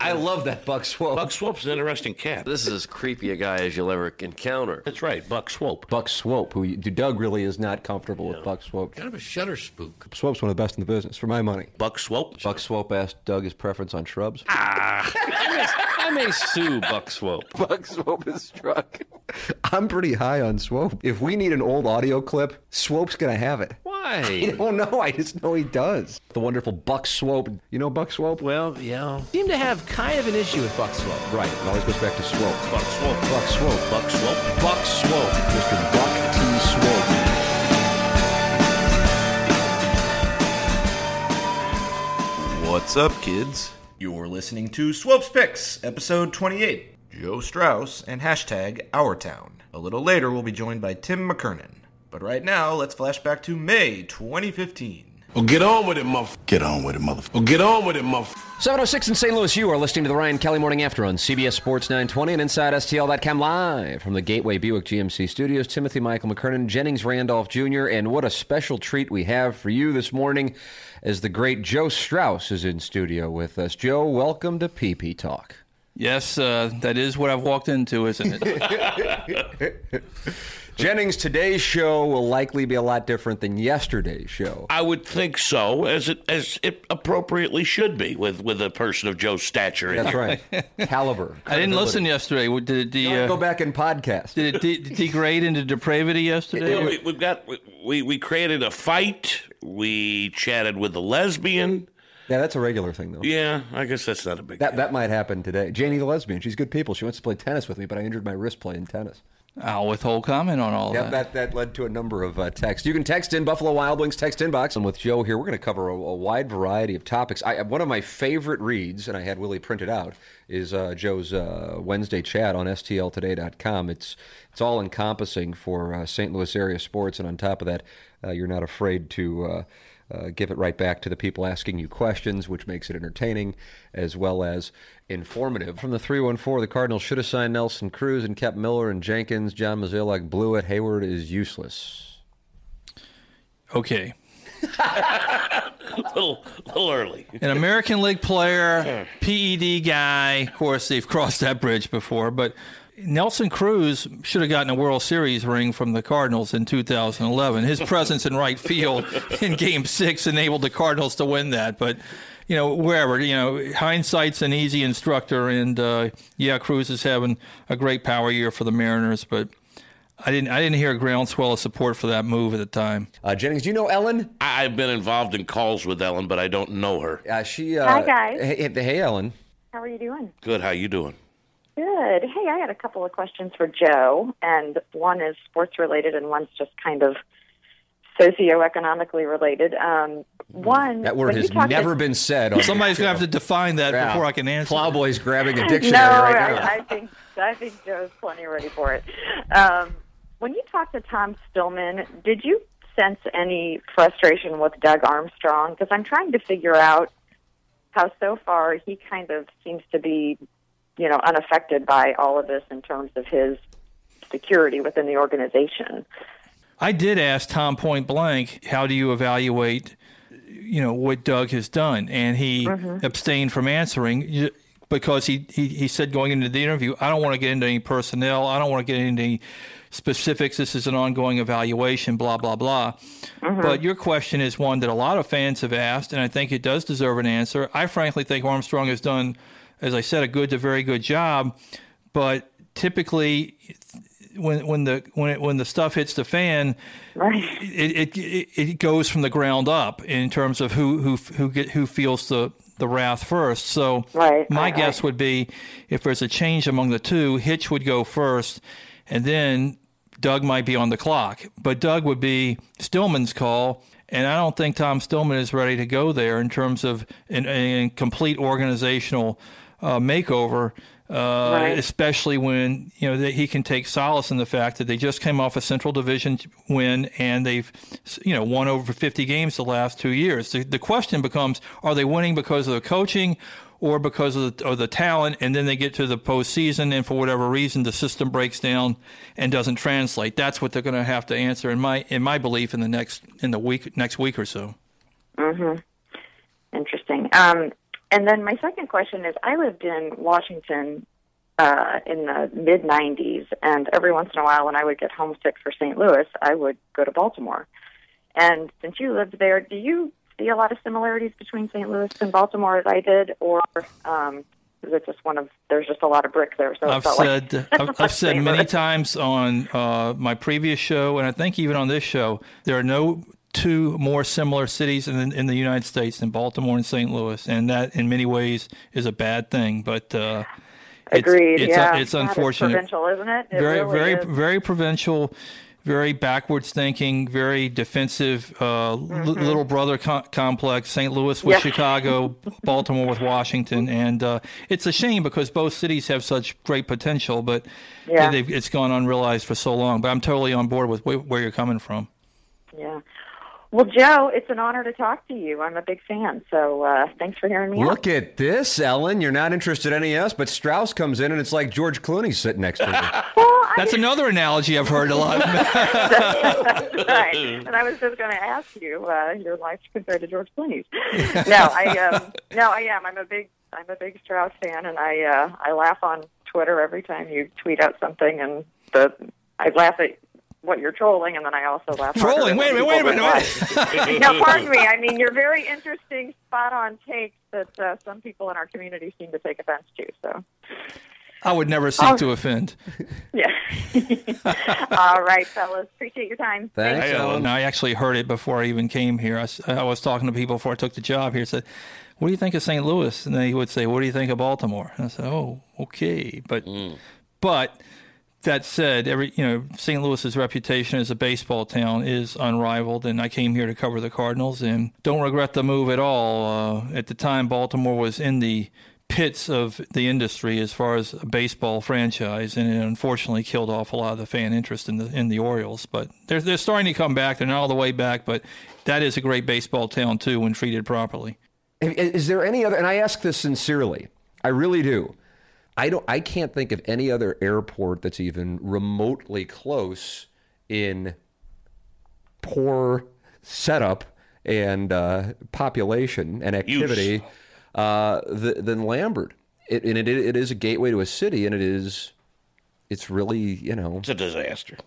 I love that Buck Swope. Buck Swope's an interesting cat. This is as creepy a guy as you'll ever encounter. That's right, Buck Swope. Buck Swope, who you- Doug really is not comfortable with Buck Swope. Kind of a shutter spook. Swope's one of the best in the business, for my money. Buck Swope. Buck Swope asked Doug his preference on shrubs. Ah! I may sue Buck Swope. Buck Swope is struck. I'm pretty high on Swope. If we need an old audio clip, Swope's gonna have it. I Why? don't know. I just know he does. The wonderful Buck Swope. You know Buck Swope? Well, yeah. seem to have kind of an issue with Buck Swope. Right. It always goes back to Swope. Buck Swope. Buck Swope. Buck Swope. Buck Swope. Mr. Buck T. Swope. What's up, kids? You're listening to Swopes Picks, episode 28. Joe Strauss and hashtag Our Town. A little later, we'll be joined by Tim McKernan. But right now, let's flash back to May 2015. Well, get on with it, motherfucker. Get on with it, motherfucker. Well, get on with it, motherfucker. 706 in St. Louis, you are listening to the Ryan Kelly Morning After on CBS Sports 920 and inside STL.com live from the Gateway Buick GMC studios. Timothy Michael McKernan, Jennings Randolph Jr., and what a special treat we have for you this morning as the great Joe Strauss is in studio with us. Joe, welcome to PP Talk. Yes, uh, that is what I've walked into, isn't it? Jennings, today's show will likely be a lot different than yesterday's show. I would think so, as it as it appropriately should be with with a person of Joe's stature. That's right. Caliber. I didn't listen yesterday. Did it, de- Go uh, back and podcast. did it de- degrade into depravity yesterday? We, we've got we we created a fight. We chatted with a lesbian. Yeah, that's a regular thing, though. Yeah, I guess that's not a big. That that might happen today. Janie the lesbian, she's good people. She wants to play tennis with me, but I injured my wrist playing tennis. I'll withhold comment on all Yeah, that. that that led to a number of uh, texts. You can text in Buffalo Wild Wings text inbox, and with Joe here, we're going to cover a, a wide variety of topics. I, one of my favorite reads, and I had Willie printed out, is uh, Joe's uh, Wednesday chat on STLToday.com. It's it's all encompassing for uh, St. Louis area sports, and on top of that, uh, you're not afraid to. Uh, give it right back to the people asking you questions, which makes it entertaining as well as informative. From the 314, the Cardinals should have signed Nelson Cruz and kept Miller and Jenkins. John Mozeliak blew it. Heyward is useless. Okay. a little, little early. An American League player, PED guy. Of course, they've crossed that bridge before, but Nelson Cruz should have gotten a World Series ring from the Cardinals in 2011. His presence in right field in Game Six enabled the Cardinals to win that. But you know, wherever you know, hindsight's an easy instructor, and uh, yeah, Cruz is having a great power year for the Mariners, but. I didn't. I didn't hear a groundswell of support for that move at the time. Uh, Jennings, do you know Ellen? I- I've been involved in calls with Ellen, but I don't know her. Uh, she. Uh, Hi, guys. Hey, hey, Ellen. How are you doing? Good. How you doing? Good. Hey, I had a couple of questions for Joe, and one is sports related, and one's just kind of socioeconomically related. Um, one That word has never to- been said. On Somebody's gonna have to define that Yeah. before I can answer. Plowboy's grabbing a No, dictionary right now. I, I think I think Joe's plenty ready for it. Um, when you talked to Tom Stillman, did you sense any frustration with Doug Armstrong? Because I'm trying to figure out how so far he kind of seems to be, you know, unaffected by all of this in terms of his security within the organization. I did ask Tom point blank, how do you evaluate, you know, what Doug has done? And he mm-hmm. abstained from answering because he, he, he said going into the interview, I don't want to get into any personnel. I don't want to get into any specifics. This is an ongoing evaluation, blah, blah, blah. Mm-hmm. But your question is one that a lot of fans have asked, and I think it does deserve an answer. I frankly think Armstrong has done, as I said, a good to very good job. But typically, when when the when it, when the stuff hits the fan, Right. it, it it goes from the ground up in terms of who who who get who feels the the wrath first. So Right, my right, guess right. would be if there's a change among the two, Hitch would go first, and then Doug might be on the clock. But Doug would be Stillman's call. And I don't think Tom Stillman is ready to go there in terms of a complete organizational uh, makeover uh, Right. especially when you know that he can take solace in the fact that they just came off a Central Division win and they've you know won over 50 games the last two years. The, the question becomes: Are they winning because of the coaching? Or because of the, of the talent, and then they get to the postseason, and for whatever reason, the system breaks down and doesn't translate. That's what they're going to have to answer, in my in my belief, in the next in the week next week or so. Mm-hmm. Interesting. Um, and then my second question is I lived in Washington uh, in the mid 90s, and every once in a while when I would get homesick for St. Louis, I would go to Baltimore. And since you lived there, do you see a lot of similarities between St. Louis and Baltimore as I did, or um, is it just one of there's just a lot of brick there? So I've felt like- said I've, I've said many times on uh, my previous show, and I think even on this show, there are no two more similar cities in the, in the United States than Baltimore and St. Louis, and that in many ways is a bad thing. But uh, it's, Agreed. it's, yeah, it's God, unfortunate. provincial, isn't it? It very, really very, is. very provincial, very backwards thinking, very defensive, uh, li- little brother co- complex. St. Louis with Mm-hmm. Yeah. Chicago, Baltimore with Washington, and uh, it's a shame because both cities have such great potential, but Yeah. it's gone unrealized for so long. But I'm totally on board with where, where you're coming from. Yeah. Well, Joe, it's an honor to talk to you. I'm a big fan, so uh, thanks for hearing me out. Look at this, Ellen. You're not interested in any of us, but Strauss comes in and it's like George Clooney sitting next to you. Well, I That's another analogy I've heard a lot. Of. Right. And I was just going to ask you uh, your life compared to George Clooney's. No, I um, no, I am. I'm a big I'm a big Strauss fan, and I uh, I laugh on Twitter every time you tweet out something, and the I laugh at what you're trolling, and then I also laugh. Trolling? Wait a minute, wait a minute, wait. no, pardon me. I mean, you're very interesting, spot on takes that uh, some people in our community seem to take offense to. So, I would never seek to offend. yeah. All right, fellas. Appreciate your time. Thanks, Hey, Ellen. Ellen. And I actually heard it before I even came here. I was talking to people before I took the job here. Said, "What do you think of St. Louis?" And they would say, "What do you think of Baltimore?" And I said, "Oh, okay." But, but that said, every you know, St. Louis's reputation as a baseball town is unrivaled, and I came here to cover the Cardinals, and don't regret the move at all. Uh, at the time, Baltimore was in the pits of the industry as far as a baseball franchise, and it unfortunately killed off a lot of the fan interest in the in the Orioles. But they're they're starting to come back. They're not all the way back, but that is a great baseball town too when treated properly. Is there any other? And I ask this sincerely. I really do. I don't. I can't think of any other airport that's even remotely close in poor setup and uh, population and activity uh, th- than Lambert. It, and it, it is a gateway to a city, and it is. It's really, you know, It's a disaster.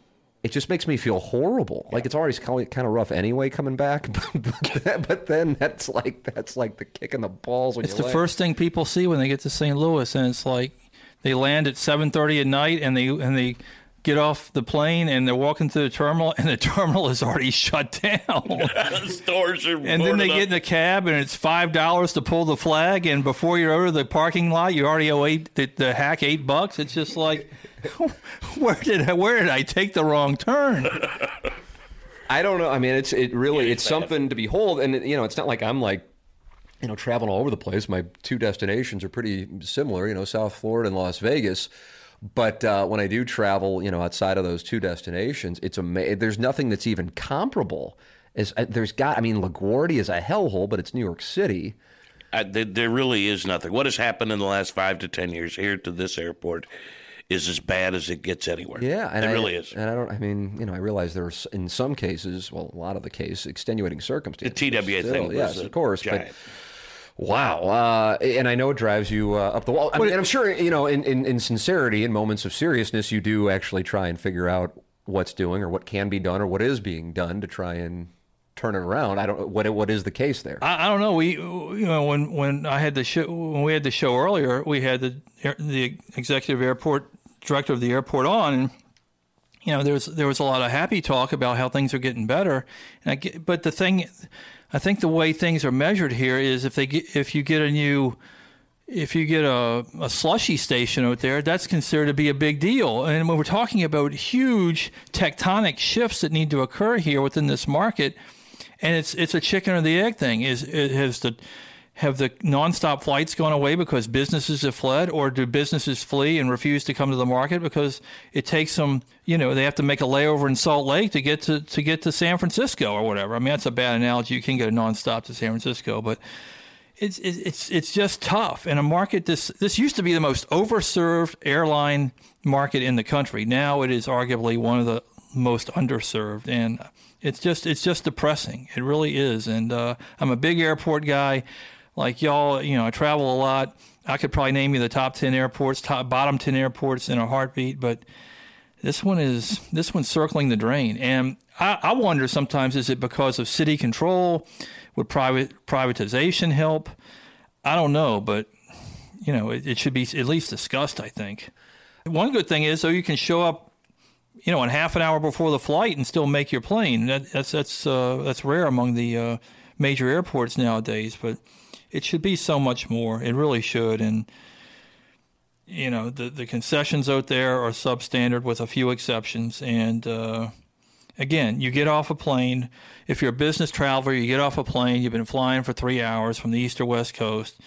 it just makes me feel horrible. Like it's already kind of rough anyway coming back, but, but then that's like that's like the kick in the balls when It's you the land. first thing people see when they get to St. Louis, and it's like they land at 7:30 at night, and they and they get off the plane, and they're walking to the terminal, and the terminal is already shut down. Stores are And then they boarded get in a cab, and it's five dollars to pull the flag. And before you're over the parking lot, you already owe eight, the, the hack eight bucks. It's just like, where did I, where did I take the wrong turn? I don't know. I mean, it's it really it's something to behold, and you know, it's not like I'm like you know traveling all over the place. My two destinations are pretty similar, you know, South Florida and Las Vegas. But uh, when I do travel, you know, outside of those two destinations, it's ama- There's nothing that's even comparable. As uh, there's got, I mean, LaGuardia is a hellhole, but it's New York City. Uh, there, there really is nothing. What has happened in the last five to ten years here to this airport is as bad as it gets anywhere. Yeah, and it I, really is. And I don't. I mean, you know, I realize there's in some cases, well, a lot of the case, extenuating circumstances. The TWA still, thing yes, of course. giant. But wow, uh, and I know it drives you uh, up the wall. I mean, and I'm sure you know, in, in in sincerity, in moments of seriousness, you do actually try and figure out what's doing or what can be done or what is being done to try and turn it around. I don't. What what is the case there? I, I don't know. We, you know, when when I had the show, when we had the show earlier, we had the the executive airport director of the airport on, and you know, there was there was a lot of happy talk about how things are getting better. And I get, but the thing, I think the way things are measured here is if they get if you get a new if you get a, a slushy station out there, that's considered to be a big deal. And when we're talking about huge tectonic shifts that need to occur here within this market, and it's it's a chicken or the egg thing. Is has the have the nonstop flights gone away because businesses have fled, or do businesses flee and refuse to come to the market because it takes them, you know, they have to make a layover in Salt Lake to get to to get to San Francisco or whatever. I mean, that's a bad analogy. You can get a nonstop to San Francisco, but it's it's it's just tough. And a market this this used to be the most overserved airline market in the country. Now it is arguably one of the most underserved, and it's just it's just depressing. It really is. And uh, I'm a big airport guy. Like y'all, you know, I travel a lot. I could probably name you the top ten airports, top bottom ten airports in a heartbeat, but this one is this one's circling the drain, and I, I wonder sometimes is it because of city control? Would private privatization help? I don't know, but you know, it, it should be at least discussed. I think. One good thing is though you can show up, you know, in half an hour before the flight and still make your plane. That, that's that's uh, that's rare among the uh, major airports nowadays, but it should be so much more. It really should, and you know the the concessions out there are substandard with a few exceptions. And uh, again you get off a plane. If you're a business traveler you get off a plane. You've been flying for three hours from the east or west coast.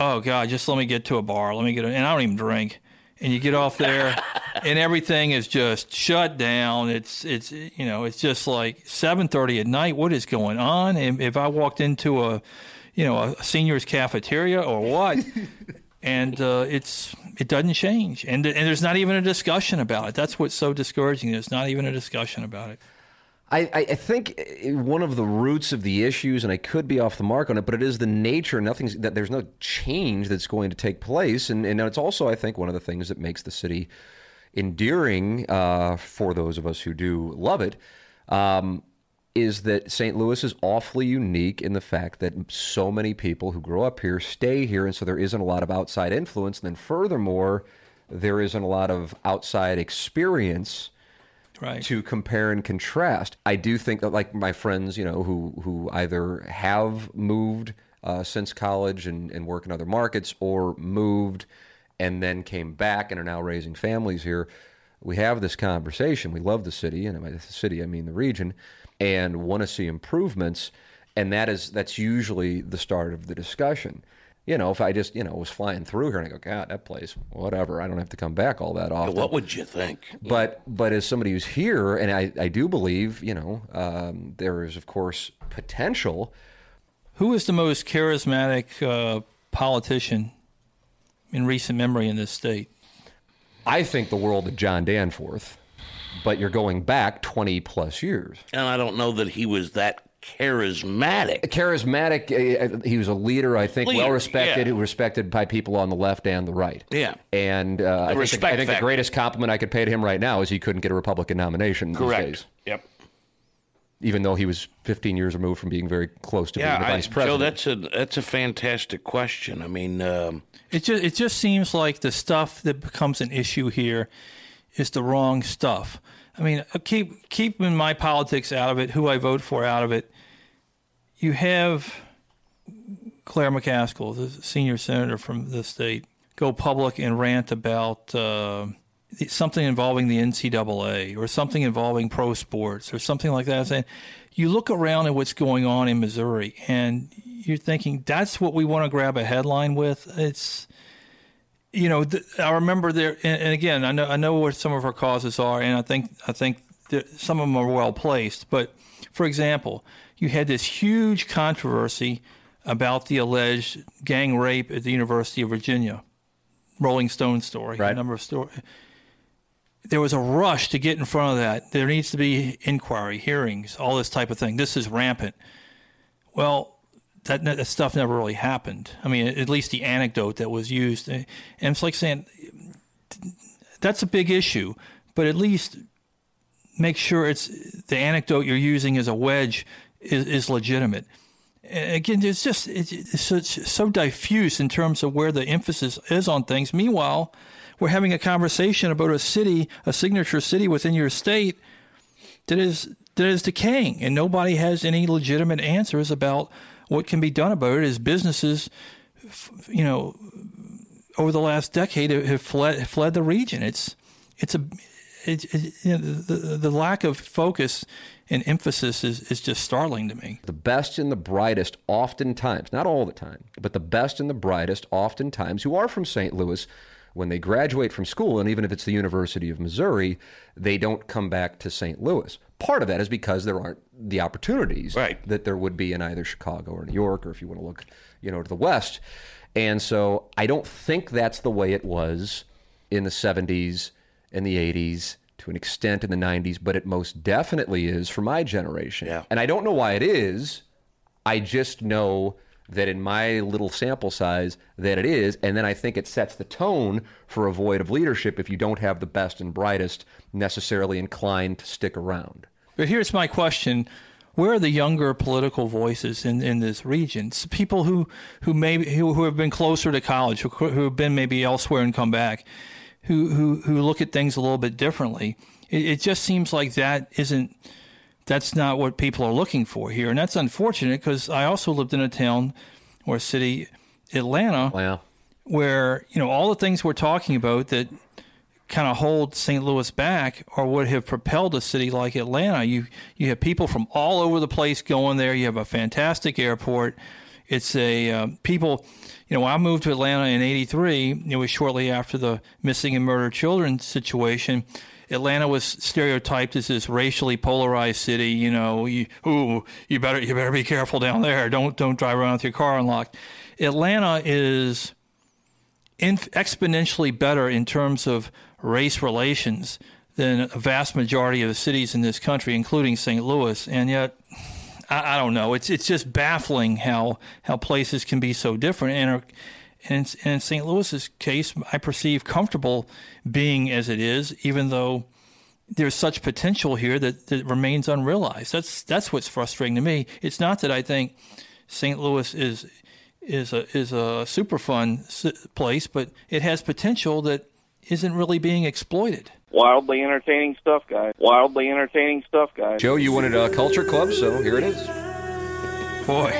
Oh god just let me get to a bar. Let me get a, and i don't even drink. And you get off there and everything is just shut down. It's it's you know it's just like 7.30 at night. What is going on? And if i walked into a you know a seniors cafeteria or what and uh, it's it doesn't change, and and there's not even a discussion about it. That's what's so discouraging. There's not even a discussion about it. I, I think one of the roots of the issues, and I could be off the mark on it, but it is the nature. Nothing's that there's no change that's going to take place, and and it's also I think one of the things that makes the city endearing uh, for those of us who do love it. Um, is that St. Louis is awfully unique in the fact that so many people who grow up here stay here, and so there isn't a lot of outside influence. And then, furthermore, there isn't a lot of outside experience right. to compare and contrast. I do think that, like my friends, you know, who who either have moved uh, since college and, and work in other markets, or moved and then came back and are now raising families here. We have this conversation. We love the city, and by the city I mean the region and want to see improvements, and that is that's usually the start of the discussion. You know, if I just you know was flying through here and I go, God, that place, whatever, I don't have to come back all that often. What would you think? But but as somebody who's here, and I, I do believe, you know, um, there is of course potential. Who is the most charismatic uh, politician in recent memory in this state? I think the world of John Danforth but you're going back 20 plus years. And I don't know that he was that charismatic. Charismatic. Uh, he was a leader, I think, Leader, well respected, yeah. respected by people on the left and the right. Yeah. And uh, I, think the, I think the greatest compliment I could pay to him right now is he couldn't get a Republican nomination these Correct. days, Yep. even though he was 15 years removed from being very close to Yeah, being the I, vice Joe, president. that's a that's a fantastic question. I mean, um, It just it just seems like the stuff that becomes an issue here is the wrong stuff. I mean, uh, keep keeping my politics out of it, who I vote for out of it. You have Claire McCaskill, the senior senator from the state, go public and rant about uh, something involving the NCAA or something involving pro sports or something like that. Saying, you look around at what's going on in Missouri, and you're thinking that's what we want to grab a headline with. It's you know, th- I remember there, and, and again, I know I know what some of her causes are, and I think I think some of them are well placed. But for example, you had this huge controversy about the alleged gang rape at the University of Virginia, Rolling Stone story, a number of stories. There was a rush to get in front of that. There needs to be inquiry, hearings, all this type of thing. This is rampant. Well, that, that stuff never really happened. I mean, at least the anecdote that was used. And it's like saying that's a big issue, but at least make sure it's the anecdote you're using as a wedge is, is legitimate. Again, it's just it's, it's so, it's so diffuse in terms of where the emphasis is on things. Meanwhile, we're having a conversation about a city, a signature city within your state that is that is decaying, and nobody has any legitimate answers about what can be done about it is businesses, you know, over the last decade have fled fled the region. It's it's a it, it, you know, the, the lack of focus and emphasis is, is just startling to me. the best and the brightest, oftentimes, not all the time, but the best and the brightest, oftentimes, who are from St. Louis, when they graduate from school, and even if it's the University of Missouri, they don't come back to St. Louis. Part of that is because there aren't the opportunities Right. that there would be in either Chicago or New York, or if you want to look, you know, to the West. And so I don't think that's the way it was in the 70s and the 80s to an extent in the 90s, but it most definitely is for my generation. Yeah. And I don't know why it is. I just know that in my little sample size that it is, and then I think it sets the tone for a void of leadership if you don't have the best and brightest necessarily inclined to stick around. But here's my question: Where are the younger political voices in, in this region? S- People who who maybe who, who have been closer to college, who, who have been maybe elsewhere and come back, who who who look at things a little bit differently. It, it just seems like that isn't that's not what people are looking for here, and that's unfortunate because I also lived in a town or a city, Atlanta, Well, where you know all the things we're talking about that kind of hold St. Louis back or would have propelled a city like Atlanta. You you have people from all over the place going there. You have a fantastic airport. It's a uh, people. You know, when I moved to Atlanta in '83, it was shortly after the missing and murdered children situation. Atlanta was stereotyped as this racially polarized city. You know, you ooh, you better you better be careful down there. Don't don't drive around with your car unlocked. Atlanta is inf- exponentially better in terms of race relations than a vast majority of the cities in this country, including St. Louis. And yet, I, I don't know. It's it's just baffling how how places can be so different. And, are, and in, in St. Louis's case, I perceive comfortable being as it is, even though there's such potential here that, that remains unrealized. That's that's what's frustrating to me. It's not that I think St. Louis is is a is a super fun place, but it has potential that isn't really being exploited. Wildly entertaining stuff, guys. Wildly entertaining stuff, guys. Joe, you wanted a culture club, so here it is. Boy,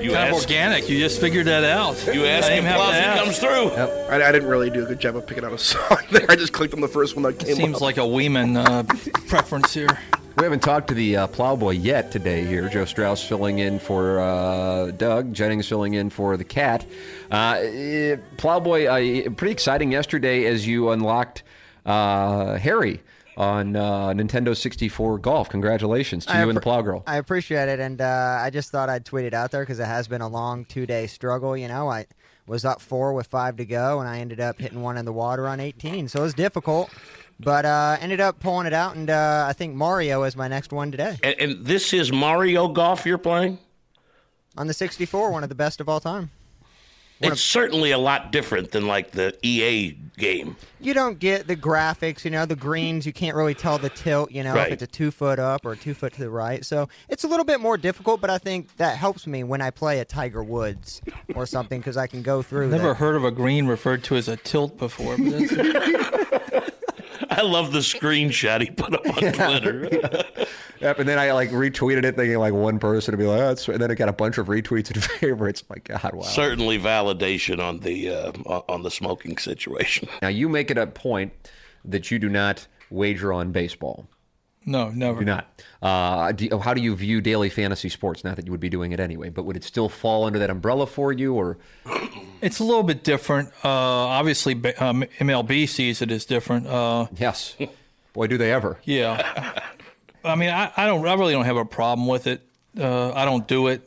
You kind of organic. You just figured that out. you ask him, didn't have to Plowsy ask. comes through. I, I didn't really do a good job of picking out a song there. I just clicked on the first one that came Seems up. like a Weeman uh, preference here. We haven't talked to the uh, plowboy yet today here. Joe Strauss filling in for uh, Doug, Jennings filling in for the cat. Uh, eh, plowboy, uh, pretty exciting yesterday as you unlocked uh, Harry on uh, Nintendo 64 Golf. Congratulations to I you and the appre- plow girl. I appreciate it, and uh, I just thought I'd tweet it out there because it has been a long two day struggle. You know, I was up four with five to go, and I ended up hitting one in the water on 18, so it was difficult. But uh, ended up pulling it out, and uh, I think Mario is my next one today And, and this is Mario Golf you're playing? on the 64, one of the best of all time. It's certainly a lot different than like the EA game. You don't get the graphics, you know, the greens. You can't really tell the tilt, you know, Right. if it's a two foot up or two foot to the right. So it's a little bit more difficult, but I think that helps me when I play a Tiger Woods or something because I can go through. Never that. heard of a green referred to as a tilt before. But that's, I love the screenshot he put up on Twitter. Yep, and then I like retweeted it, thinking like one person would be like, oh, that's, and then it got a bunch of retweets and favorites. My God, wow. Certainly validation on the uh, on the smoking situation. Now you make it a point that you do not wager on baseball. no, never. Do not. Uh, do, how do you view daily fantasy sports? Not that you would be doing it anyway, but would it still fall under that umbrella for you, or It's a little bit different. Uh, obviously, um, MLB sees it as different. Uh, yes? Boy, do they ever! yeah. I mean, I, I don't. I really don't have a problem with it. Uh, I don't do it,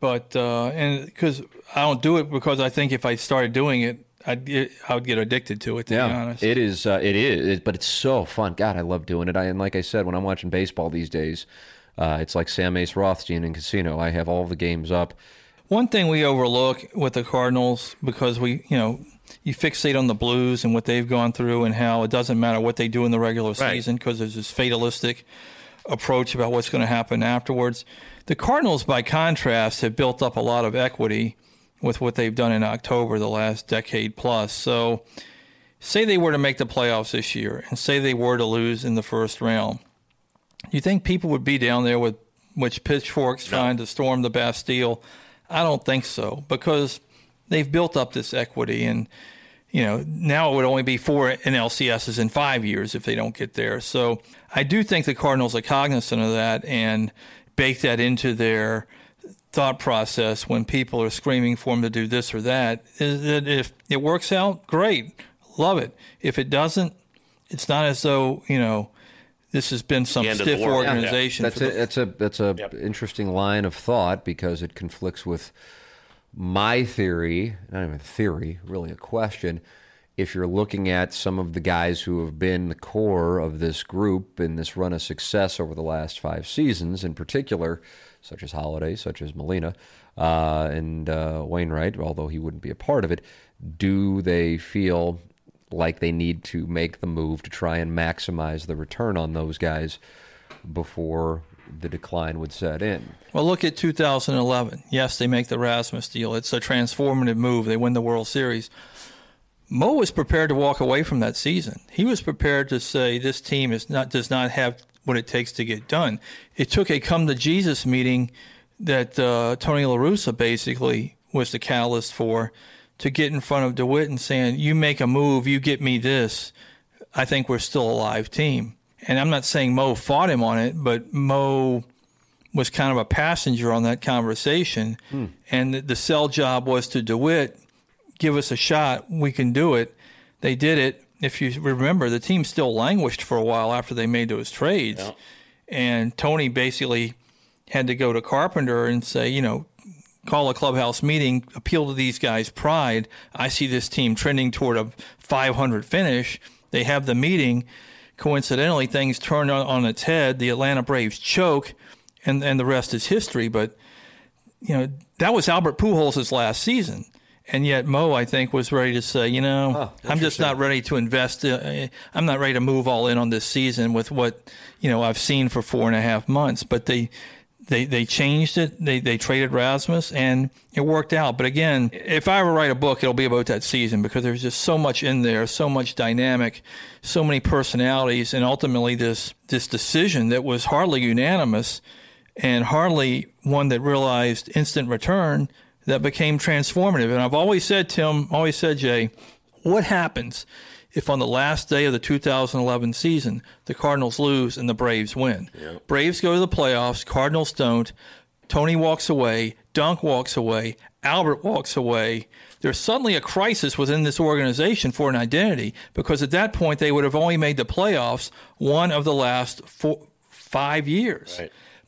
but uh, and because I don't do it because I think if I started doing it, I'd get, I would get addicted to it. To be honest, it is. Uh, it is, it- but it's so fun. God, I love doing it. I, and like I said, when I'm watching baseball these days, uh, it's like Sam Ace Rothstein in Casino. I have all the games up. One thing we overlook with the Cardinals because we, you know, you fixate on the Blues and what they've gone through and how it doesn't matter what they do in the regular Right. season because there's this fatalistic approach about what's going to happen afterwards. The Cardinals, by contrast, have built up a lot of equity with what they've done in October the last decade plus. So, say they were to make the playoffs this year and say they were to lose in the first round, you think people would be down there with which pitchforks trying to storm the Bastille? I don't think so because they've built up this equity and you know now it would only be four NLCSs in five years if they don't get there. So I do think the Cardinals are cognizant of that and bake that into their thought process when people are screaming for them to do this or that. Is that if it works out, great, love it. If it doesn't, it's not as though you know this has been some The end of the stiff world. Yeah. organization. That's for a, the- that's a that's a interesting line of thought because it conflicts with my theory. Not even theory, really a question. if you're looking at some of the guys who have been the core of this group in this run of success over the last five seasons, in particular, such as Holliday, such as Molina, uh, and uh, Wainwright, although he wouldn't be a part of it, do they feel like they need to make the move to try and maximize the return on those guys before the decline would set in? Well, look at 2011. Yes, they make the Rasmus deal. It's a transformative move. They win the World Series. Mo was prepared to walk away from that season. He was prepared to say this team is not does not have what it takes to get done. It took a come to Jesus meeting that uh, Tony La Russa basically was the catalyst for to get in front of DeWitt and saying, "You make a move, you get me this. I think we're still a live team." And I'm not saying Mo fought him on it, but Mo was kind of a passenger on that conversation. Hmm. And the, the sell job was to DeWitt, give us a shot, we can do it. They did it. If you remember, the team still languished for a while after they made those trades. And Tony basically had to go to Carpenter and say, you know, call a clubhouse meeting, appeal to these guys' pride. I see this team trending toward a 500 finish. They have the meeting. Coincidentally, things turned on, on its head. The Atlanta Braves choke, and, and the rest is history. But, you know, that was Albert Pujols' last season. And yet Mo, I think, was ready to say, you know, I'm just not ready to invest. Uh, I'm not ready to move all in on this season with what, you know, I've seen for four and a half months. But they, they, they changed it. They, they traded Rasmus and it worked out. But again, if I ever write a book, it'll be about that season because there's just so much in there, so much dynamic, so many personalities, and ultimately this, this decision that was hardly unanimous and hardly one that realized instant return that became transformative. And I've always said, Tim, always said, Jay, what happens if on the last day of the 2011 season the Cardinals lose and the Braves win? Braves go to the playoffs, Cardinals don't. Tony walks away, Dunc walks away, Albert walks away. There's suddenly a crisis within this organization for an identity because at that point they would have only made the playoffs one of the last four, five years.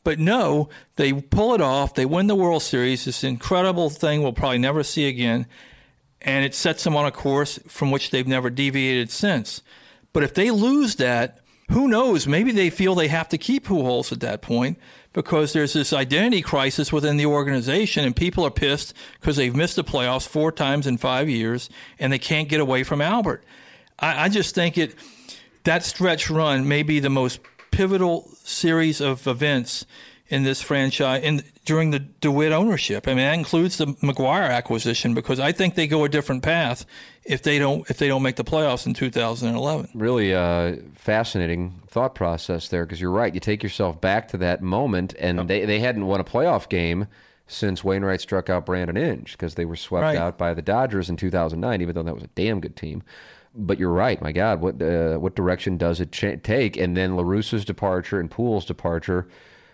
But no, they pull it off. They win the World Series. This incredible thing we'll probably never see again. And it sets them on a course from which they've never deviated since. But if they lose that, who knows? Maybe they feel they have to keep Pujols at that point because there's this identity crisis within the organization, and people are pissed because they've missed the playoffs four times in five years, and they can't get away from Albert. I, I just think it that stretch run may be the most pivotal series of events in this franchise in during the DeWitt ownership. I mean, that includes the McGwire acquisition because I think they go a different path if they don't if they don't make the playoffs in 2011. Really uh, fascinating thought process there because you're right. You take yourself back to that moment, and they, they hadn't won a playoff game since Wainwright struck out Brandon Inge because they were swept Right. out by the Dodgers in 2009, even though that was a damn good team. But you're right. My God, what uh, what direction does it cha- take? And then La Russa's departure and Pujols' departure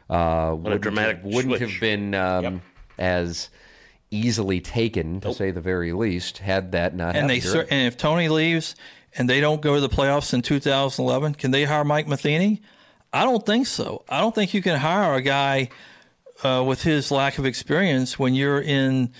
uh, wouldn't, dramatic wouldn't switch. have been um, as easily taken, to say the very least, had that not And happened. they right. and if Tony leaves and they don't go to the playoffs in 2011, can they hire Mike Matheny? I don't think so. I don't think you can hire a guy uh, with his lack of experience when you're in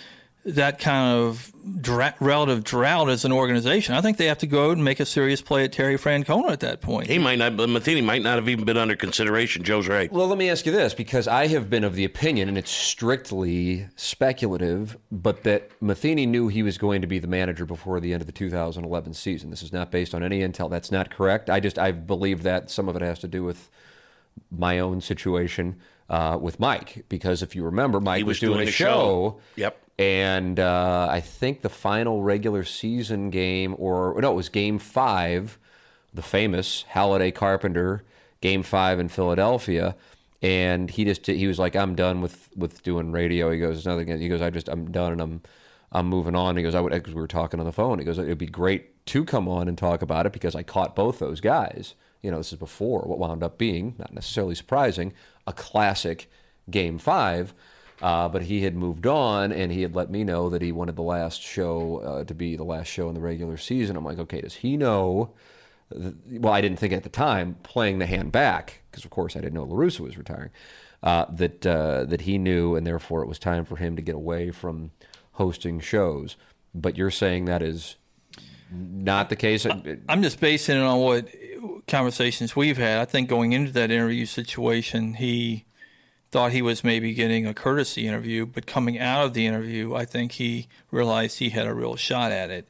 that kind of dra- relative drought as an organization. I think they have to go out and make a serious play at Terry Francona at that point. He might not, but Matheny might not have even been under consideration. Joe's right. Well, let me ask you this because I have been of the opinion, and it's strictly speculative, but that Matheny knew he was going to be the manager before the end of the 2011 season. This is not based on any intel. That's not correct. I just I believe that some of it has to do with my own situation uh, with Mike because if you remember, Mike He was, was doing, doing a a show. show. Yep. And uh, I think the final regular season game, or no, it was Game Five, the famous Halladay Carpenter Game Five in Philadelphia. And he just he was like, I'm done with with doing radio. He goes, "There's nothing. He goes, I just I'm done and I'm I'm moving on. He goes, I would because we were talking on the phone. He goes, it'd be great to come on and talk about it because I caught both those guys. You know, this is before what wound up being not necessarily surprising a classic Game Five. Uh, but he had moved on, and he had let me know that he wanted the last show uh, to be the last show in the regular season. I'm like, okay, does he know? Well, I didn't think at the time playing the hand back because, of course, I didn't know La Russa was retiring. Uh, that uh, that he knew, and therefore it was time for him to get away from hosting shows. But you're saying that is not the case? I'm just basing it on what conversations we've had. I think going into that interview situation, he thought he was maybe getting a courtesy interview, but coming out of the interview, I think he realized he had a real shot at it.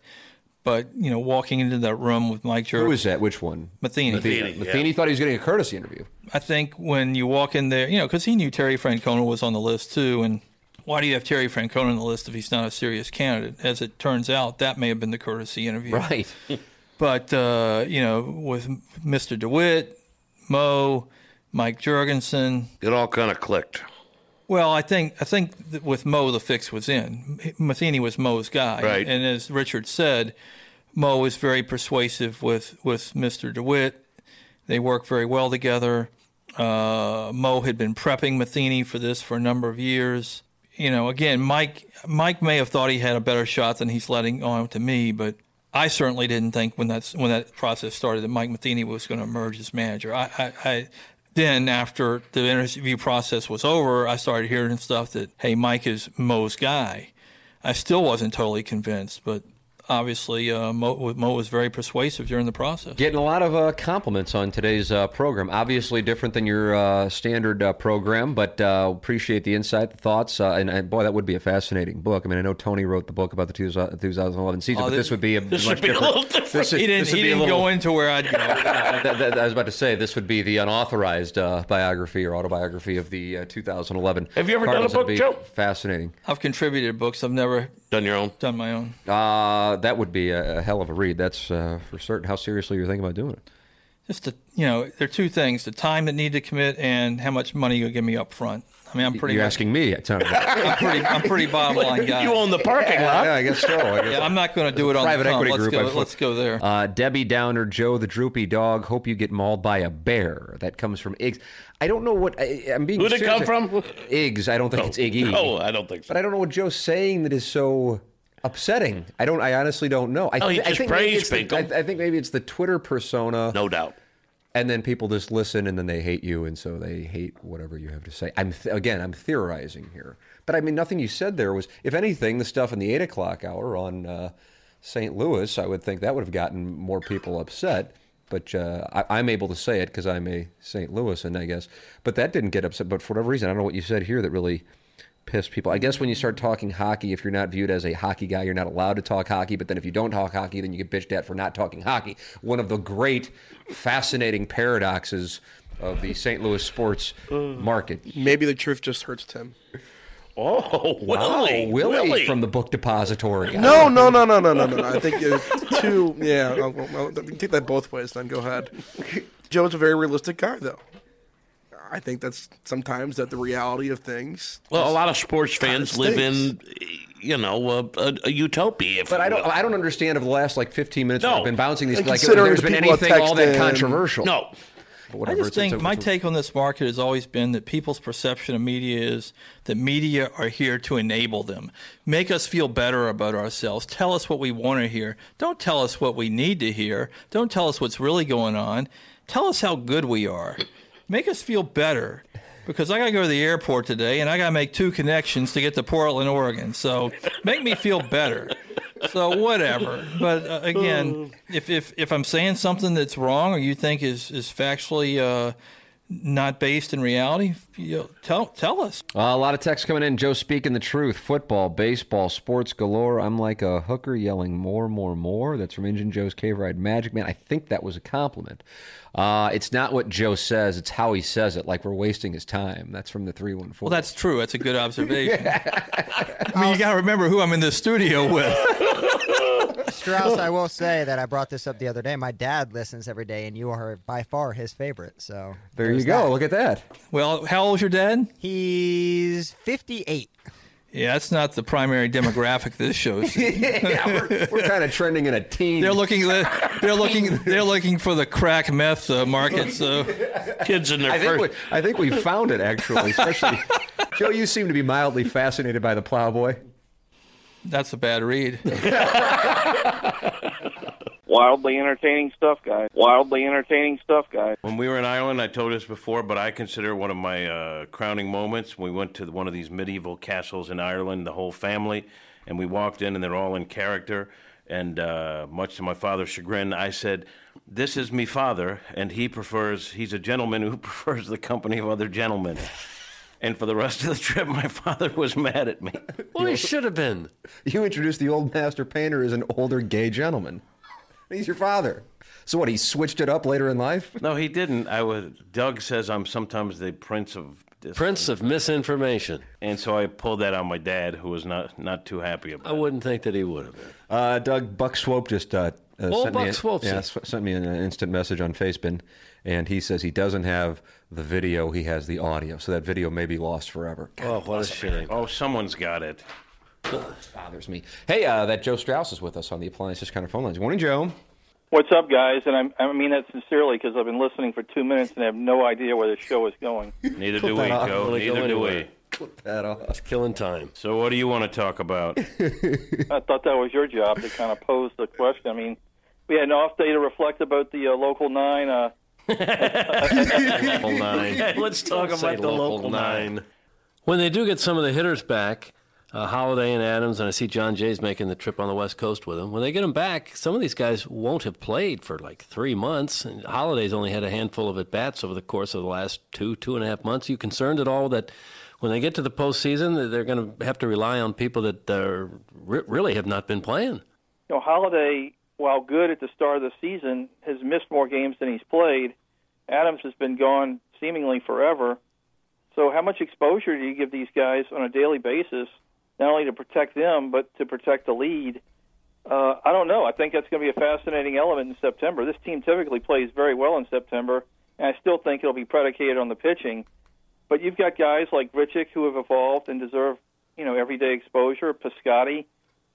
But you know, walking into that room with Mike Jerk, Who was that? Which one? Matheny. Matheny, Matheny thought he was getting a courtesy interview. I think when you walk in there, you know, because he knew Terry Francona was on the list too, and why do you have Terry Francona on the list if he's not a serious candidate? As it turns out, that may have been the courtesy interview. Right. but uh, you know, with Mr. DeWitt, Mo, Mike Jorgensen, It all kind of clicked. well, I think I think that with Mo the fix was in. Matheny was Mo's guy, Right. And as Richard said, Mo was very persuasive with with Mr. DeWitt. They work very well together. Uh, Mo had been prepping Matheny for this for a number of years. You know, again, Mike Mike may have thought he had a better shot than he's letting on to me, but I certainly didn't think when that's when that process started that Mike Matheny was going to emerge as manager. I, I, I then after the interview process was over, I started hearing stuff that hey, Mike is Mo's guy. I still wasn't totally convinced, but obviously uh, Mo, Mo was very persuasive during the process. Getting a lot of uh, compliments on today's uh, program. Obviously, different than your uh, standard uh, program, but uh, appreciate the insight, the thoughts, uh, and, and boy, that would be a fascinating book. I mean, I know Tony wrote the book about the 2011 season, Oh, but this- would be a this much be a different. little different. This would- He didn't- he didn't little- go into where I'd go. that, that- I was about to say this would be the unauthorized uh, biography or autobiography of the uh, 2011. Have you ever done a book, Joe? Fascinating. I've contributed books. I've never done your own. Done my own. Uh, that would be a, a hell of a read. That's uh, for certain. How seriously you're thinking about doing it? Just to, you know, there are two things: the time that need to commit and how much money you'll give me up front. I mean, I'm pretty. You're much, asking me. It sounded like. I'm pretty. I'm pretty bottom line guy. You own the parking Yeah, lot. yeah, I guess so. I guess Yeah, I'm not going to do it on private the equity let's group. Go, let's go there. Uh, Debbie Downer, Joe the droopy dog. Hope you get mauled by a bear. That comes from Iggs. I don't know what I, I'm being. Who'd it come from? Iggs. I don't think No. it's Iggy. No, I don't think so. But I don't know what Joe's saying that is so upsetting. I don't. I honestly don't know. I, Oh, he I just think praised it's the, I, I think maybe it's the Twitter persona. No doubt. And then people just listen, and then they hate you, and so they hate whatever you have to say. I'm th- again, I'm theorizing here, but I mean, nothing you said there was, if anything, the stuff in the eight o'clock hour on uh, St. Louis. I would think that would have gotten more people upset. But uh, I, I'm able to say it because I'm a St. Louis, and I guess, but that didn't get upset. But for whatever reason, I don't know what you said here that really pissed people. I guess when you start talking hockey, if you're not viewed as a hockey guy, you're not allowed to talk hockey. But then if you don't talk hockey, then you get bitched at for not talking hockey. One of the great, fascinating paradoxes of the St. Louis sports market. Maybe the truth just hurts Tim. Oh, Wow, Willie, Willie, Willie. from the book depository. No, no, no, no, no, no, no. no. I think it's too. Yeah, I'll, I'll, you can take that both ways. Then go ahead. Joe's a very realistic guy, though. I think that's sometimes that the reality of things. Well, a lot of sports Kinda fans live in, you know, a, a, a utopia. If But I don't. will. I don't understand. Of the last like 15 minutes, No. I've been bouncing these. And Like, considering there's the been anything all that controversial. No. But I just think my take on this market has always been that people's perception of media is that media are here to enable them, make us feel better about ourselves, tell us what we want to hear. Don't tell us what we need to hear. Don't tell us what's really going on. Tell us how good we are. Make us feel better. Because I got to go to the airport today and I got to make two connections to get to Portland, Oregon. So make me feel better. So whatever. But uh, again, if, if if I'm saying something that's wrong or you think is is factually uh, not based in reality, you know, tell tell us. Uh, a lot of texts coming in. Joe speaking the truth. Football, baseball, sports galore. I'm like a hooker yelling more, more, more. That's from Engine Joe's Cave Ride Magic Man. I think that was a compliment. Uh, it's not what Joe says, it's how he says it, like we're wasting his time. That's from the 314. Well, that's true. That's a good observation. I mean, you got to remember who I'm in the studio with. Strauss, I will say that I brought this up the other day. My dad listens every day, and you are by far his favorite. So there you go. that. Look at that. Well, how old's your dad? He's 58. Yeah, that's not the primary demographic this shows. yeah, we're, we're kind of trending in a teen. They're looking. They're looking. They're looking for the crack meth uh, market. So Kids in their I think, first. we, I think we found it, actually. Especially, Joe, you seem to be mildly fascinated by the plowboy. That's a bad read. Wildly entertaining stuff, guys. Wildly entertaining stuff, guys. When we were in Ireland, I told this before, but I consider one of my uh, crowning moments. We went to one of these medieval castles in Ireland, the whole family, and we walked in, and they're all in character. And uh, much to my father's chagrin, I said, "This is me father, and he prefers. He's a gentleman who prefers the company of other gentlemen." And for the rest of the trip, my father was mad at me. Well, he should have been. You introduced the old master painter as an older gay gentleman. He's your father. So what? He switched it up later in life. No, he didn't. I was. Doug says I'm sometimes the prince of dis- Prince of misinformation. and so I pulled that on my dad, who was not not too happy about. It. I wouldn't think that he would have been. Uh, Doug Buck Swope just uh, uh, Oh, sent, Buck me a, Swopesy. yeah, sent me an instant message on Facebook, and he says he doesn't have the video; he has the audio. So that video may be lost forever. God, Oh, what a shame. Oh, someone's got it. bothers me. Hey, uh, that Joe Strauss is with us on the Appliance Discounter phone lines. Morning, Joe. What's up, guys? And I'm, I mean that sincerely because I've been listening for two minutes and I have no idea where the show is going. Neither do we, off. Joe. Really Neither do we. anywhere. Put that off. It's killing time. So, what do you want to talk about? I thought that was your job to kind of pose the question. I mean, we had an off day to reflect about the uh, local nine. Uh, Local nine. Let's talk Don't about the local nine. When they do get some of the hitters back, uh, Holliday and Adams, and I see Jon Jay's making the trip on the West Coast with them. When they get them back, some of these guys won't have played for like three months. And Holliday's only had a handful of at bats over the course of the last two, two and a half months. Are you concerned at all that when they get to the postseason, they're going to have to rely on people that uh, re- really have not been playing? you know, Holiday, while good at the start of the season, has missed more games than he's played. Adams has been gone seemingly forever. So, how much exposure do you give these guys on a daily basis, not only to protect them but to protect the lead? Uh, I don't know. I think that's going to be a fascinating element in September. This team typically plays very well in September, and I still think it'll be predicated on the pitching. But you've got guys like Grichuk who have evolved and deserve, you know, everyday exposure. Piscotti,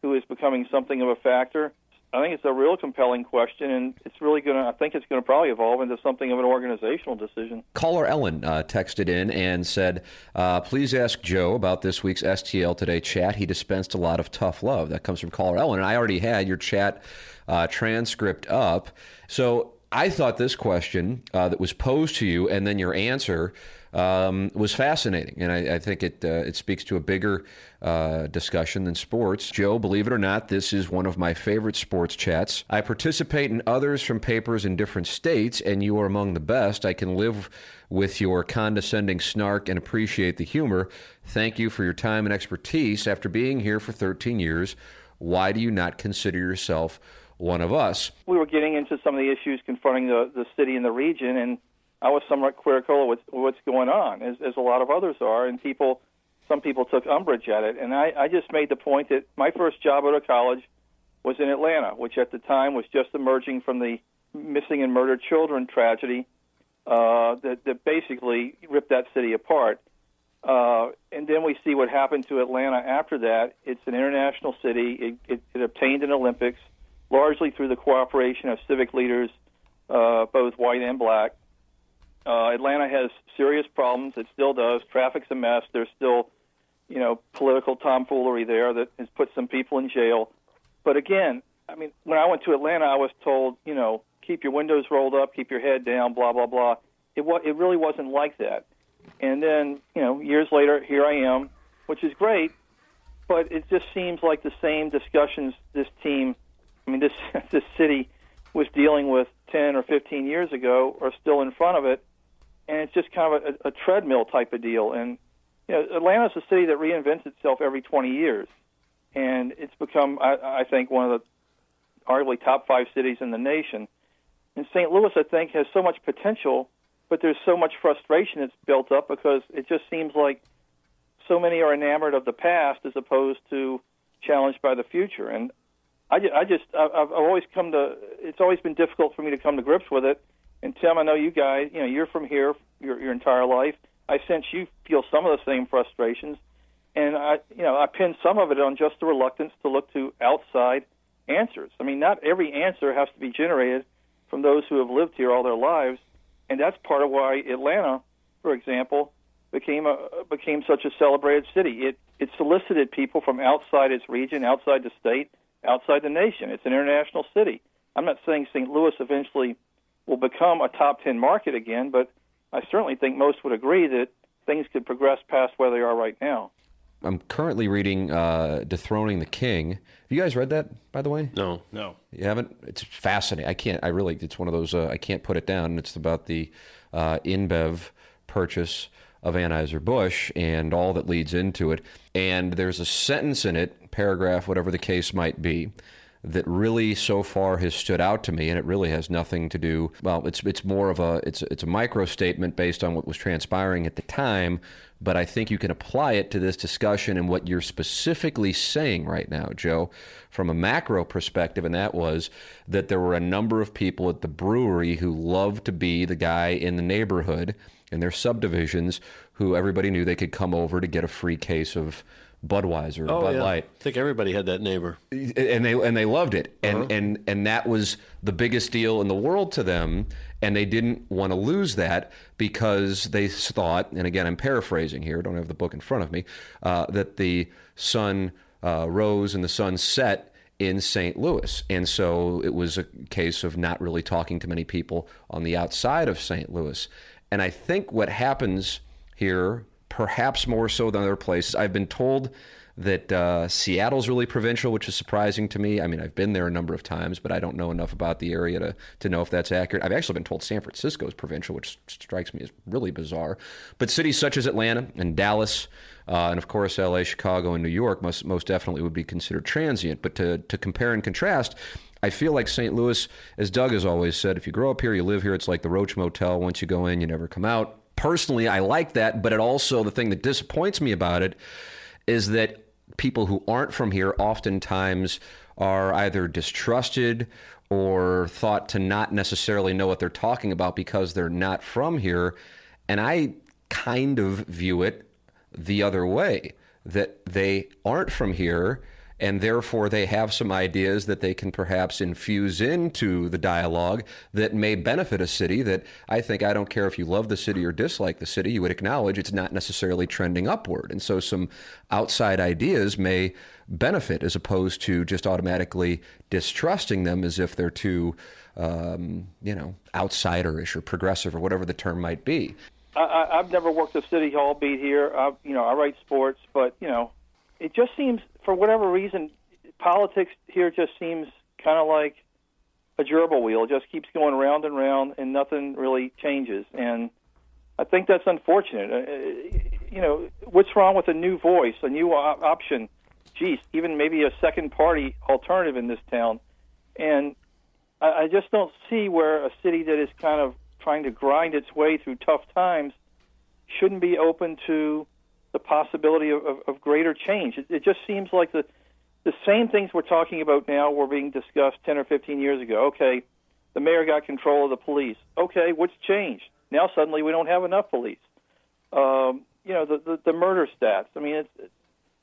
who is becoming something of a factor. I think it's a real compelling question, and it's really going to. I think it's going to probably evolve into something of an organizational decision. Caller Ellen uh, texted in and said, uh, "Please ask Joe about this week's STL Today chat. He dispensed a lot of tough love." That comes from caller Ellen, and I already had your chat uh, transcript up. So I thought this question uh, that was posed to you, and then your answer. Um, was fascinating, and I, I think it uh, it speaks to a bigger uh, discussion than sports. Joe, believe it or not, this is one of my favorite sports chats. I participate in others from papers in different states, and you are among the best. I can live with your condescending snark and appreciate the humor. Thank you for your time and expertise. After being here for 13 years, why do you not consider yourself one of us? We were getting into some of the issues confronting the the city and the region, and I was somewhat critical of what's, what's going on, as, as a lot of others are, and people. Some people took umbrage at it, and I, I just made the point that my first job out of college was in Atlanta, which at the time was just emerging from the missing and murdered children tragedy uh, that, that basically ripped that city apart. Uh, and then we see what happened to Atlanta after that. It's an international city. It, it, it obtained an Olympics largely through the cooperation of civic leaders, uh, both white and black. Uh, Atlanta has serious problems. It still does. Traffic's a mess. There's still, you know, political tomfoolery there that has put some people in jail. But again, I mean, when I went to Atlanta, I was told, you know, keep your windows rolled up, keep your head down, blah blah blah. It wa- it really wasn't like that. And then, you know, years later, here I am, which is great, but it just seems like the same discussions this team, I mean, this this city was dealing with 10 or 15 years ago are still in front of it, and it's just kind of a, a treadmill type of deal. And you know, Atlanta's a city that reinvents itself every 20 years, and it's become, I, I think, one of the arguably top five cities in the nation. And St. Louis, I think, has so much potential, but there's so much frustration that's built up because it just seems like so many are enamored of the past as opposed to challenged by the future. And I I just I've always come to. It's always been difficult for me to come to grips with it. And Tim, I know you guys. You know, you're from here your your entire life. I sense you feel some of the same frustrations, and I, you know, I pin some of it on just the reluctance to look to outside answers. I mean, not every answer has to be generated from those who have lived here all their lives, and that's part of why Atlanta, for example, became a became such a celebrated city. It it solicited people from outside its region, outside the state, outside the nation. It's an international city. I'm not saying St. Louis eventually will become a top 10 market again, but I certainly think most would agree that things could progress past where they are right now. I'm currently reading uh, Dethroning the King. Have you guys read that, by the way? No. No. You haven't? It's fascinating. I can't. I really. It's one of those. Uh, I can't put it down. It's about the uh, InBev purchase of Anheuser Busch and all that leads into it. And there's a sentence in it, paragraph, whatever the case might be, that really so far has stood out to me, and it really has nothing to do. Well, it's it's more of a it's it's a micro statement based on what was transpiring at the time, but I think you can apply it to this discussion and what you're specifically saying right now, Joe, from a macro perspective, and that was that there were a number of people at the brewery who loved to be the guy in the neighborhood in their subdivisions who everybody knew they could come over to get a free case of Budweiser, or Oh, Bud yeah. Light I think everybody had that neighbor. and they and they loved it and Uh-huh. and and that was the biggest deal in the world to them and they didn't want to lose that because they thought and again I'm paraphrasing here don't have the book in front of me uh, that the sun uh, rose and the sun set in St. Louis and so it was a case of not really talking to many people on the outside of St. Louis and I think what happens here perhaps more so than other places I've been told that uh, Seattle's really provincial, which is surprising to me. I mean, I've been there a number of times, but I don't know enough about the area to, to know if that's accurate. I've actually been told San Francisco is provincial, which strikes me as really bizarre. But cities such as Atlanta and Dallas, uh, and of course LA, Chicago, and New York must most definitely would be considered transient. But to, to compare and contrast, I feel like St. Louis, as Doug has always said, if you grow up here, you live here, it's like the Roach Motel. Once you go in, you never come out. Personally, I like that, but it also, the thing that disappoints me about it is that people who aren't from here oftentimes are either distrusted or thought to not necessarily know what they're talking about because they're not from here. And I kind of view it the other way that they aren't from here and therefore they have some ideas that they can perhaps infuse into the dialogue that may benefit a city that I think I don't care if you love the city or dislike the city, you would acknowledge it's not necessarily trending upward. And so some outside ideas may benefit as opposed to just automatically distrusting them as if they're too, um, you know, outsiderish or progressive or whatever the term might be. I, I've never worked a city hall beat here. I, you know, I write sports, but you know, it just seems for whatever reason, politics here just seems kind of like a gerbil wheel. It just keeps going round and round, and nothing really changes. And I think that's unfortunate. Uh, you know, what's wrong with a new voice, a new op- option? Geez, even maybe a second party alternative in this town. And I, I just don't see where a city that is kind of trying to grind its way through tough times shouldn't be open to the possibility of, of, of greater change. It, it just seems like the the same things we're talking about now were being discussed 10 or 15 years ago. Okay, the mayor got control of the police. Okay, what's changed? Now suddenly we don't have enough police. Um, you know, the, the the murder stats. I mean, it's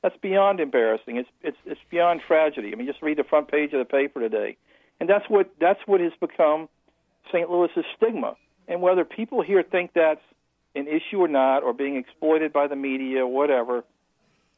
that's beyond embarrassing. It's it's it's beyond tragedy. I mean, just read the front page of the paper today, and that's what that's what has become St. Louis's stigma. And whether people here think that's an issue or not, or being exploited by the media, whatever,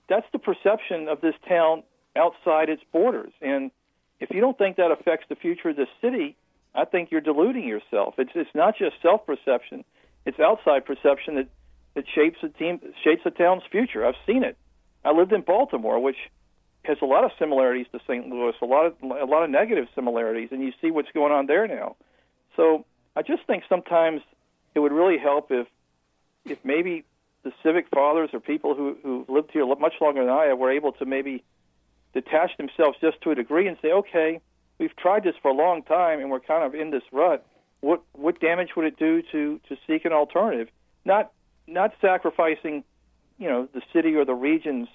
that's the perception of this town outside its borders. And if you don't think that affects the future of the city, I think you're deluding yourself. It's it's not just self perception; it's outside perception that that shapes the team shapes the town's future. I've seen it. I lived in Baltimore, which has a lot of similarities to St. Louis, a lot of a lot of negative similarities, and you see what's going on there now. So I just think sometimes it would really help if if maybe the civic fathers or people who who lived here much longer than I have were able to maybe detach themselves just to a degree and say, okay, we've tried this for a long time and we're kind of in this rut. What what damage would it do to to seek an alternative? Not not sacrificing, you know, the city or the regions,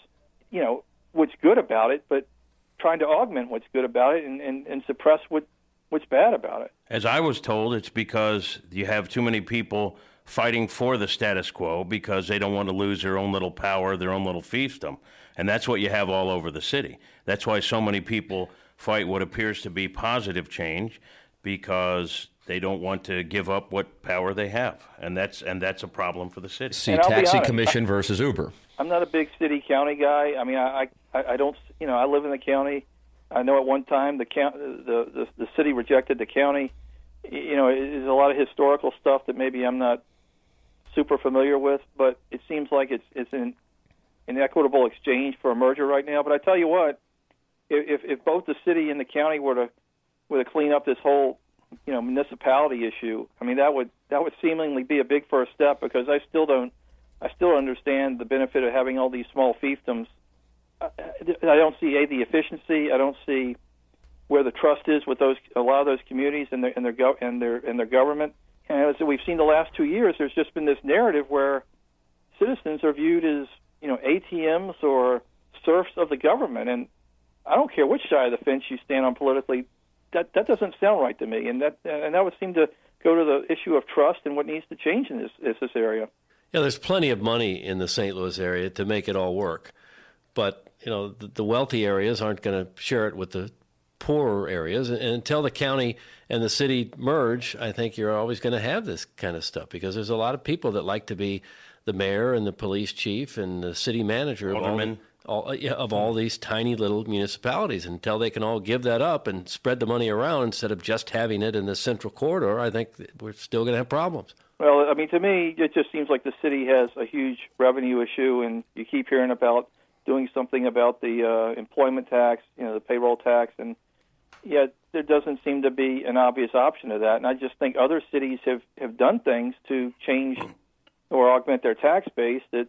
you know, what's good about it, but trying to augment what's good about it and, and, and suppress what what's bad about it. As I was told, it's because you have too many people fighting for the status quo because they don't want to lose their own little power, their own little fiefdom. And that's what you have all over the city. That's why so many people fight what appears to be positive change because they don't want to give up what power they have. And that's and that's a problem for the city. See, And I'll be taxi honest, commission versus Uber. I'm not a big city county guy. I mean, I I, I don't you know I live in the county. I know at one time the count the the, the city rejected the county. You know, there's a lot of historical stuff that maybe I'm not super familiar with, but it seems like it's it's in an equitable exchange for a merger right now. But I tell you what, if if both the city and the county were to were to clean up this whole you know municipality issue, I mean that would that would seemingly be a big first step because I still don't I still understand the benefit of having all these small fiefdoms. I, I don't see a the efficiency. I don't see where the trust is with those a lot of those communities and their and their go, and their and their government. And as we've seen the last two years, there's just been this narrative where citizens are viewed as you know ATMs or serfs of the government, and I don't care which side of the fence you stand on politically. That that doesn't sound right to me, and that and that would seem to go to the issue of trust and what needs to change in this this, this area. Yeah, there's plenty of money in the St. Louis area to make it all work, but you know the, the wealthy areas aren't going to share it with the poorer areas. And until the county and the city merge, I think you're always going to have this kind of stuff because there's a lot of people that like to be the mayor and the police chief and the city manager of all, all, yeah, of all these tiny little municipalities. Until they can all give that up and spread the money around instead of just having it in the central corridor, I think we're still going to have problems. Well, I mean, to me, it just seems like the city has a huge revenue issue, and you keep hearing about doing something about the uh, employment tax, you know, the payroll tax, and yet there doesn't seem to be an obvious option to that. And I just think other cities have have done things to change or augment their tax base that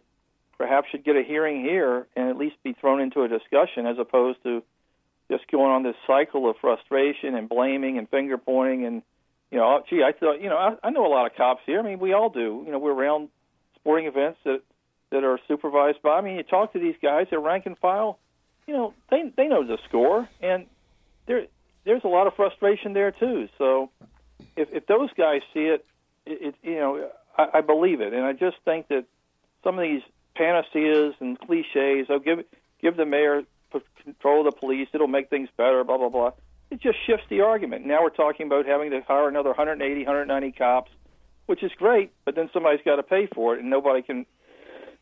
perhaps should get a hearing here and at least be thrown into a discussion as opposed to just going on this cycle of frustration and blaming and finger pointing and you know, oh, gee, I thought, you know, I, I know a lot of cops here. I mean, we all do. You know, we're around sporting events that that are supervised by. I mean, you talk to these guys, they're rank and file. You know, they they know the score, and there there's a lot of frustration there too. So, if if those guys see it, it, it you know, I, I believe it, and I just think that some of these panaceas and cliches, oh, give give the mayor control of the police, it'll make things better, blah blah blah it just shifts the argument. Now we're talking about having to hire another 180, 190 cops, which is great, but then somebody's got to pay for it, and nobody can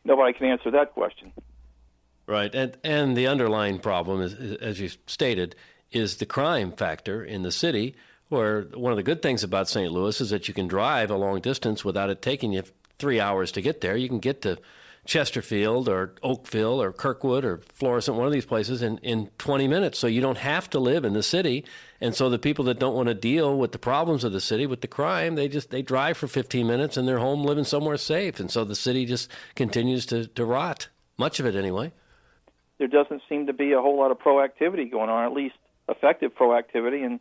nobody can answer that question. Right, and and the underlying problem is, as you stated, is the crime factor in the city. Where one of the good things about St. Louis is that you can drive a long distance without it taking you three hours to get there. You can get to Chesterfield or Oakville or Kirkwood or Florissant, one of these places, in, in 20 minutes. So you don't have to live in the city. And so the people that don't want to deal with the problems of the city, with the crime, they just they drive for 15 minutes and they're home living somewhere safe. And so the city just continues to, to rot, much of it anyway. There doesn't seem to be a whole lot of proactivity going on, at least effective proactivity. And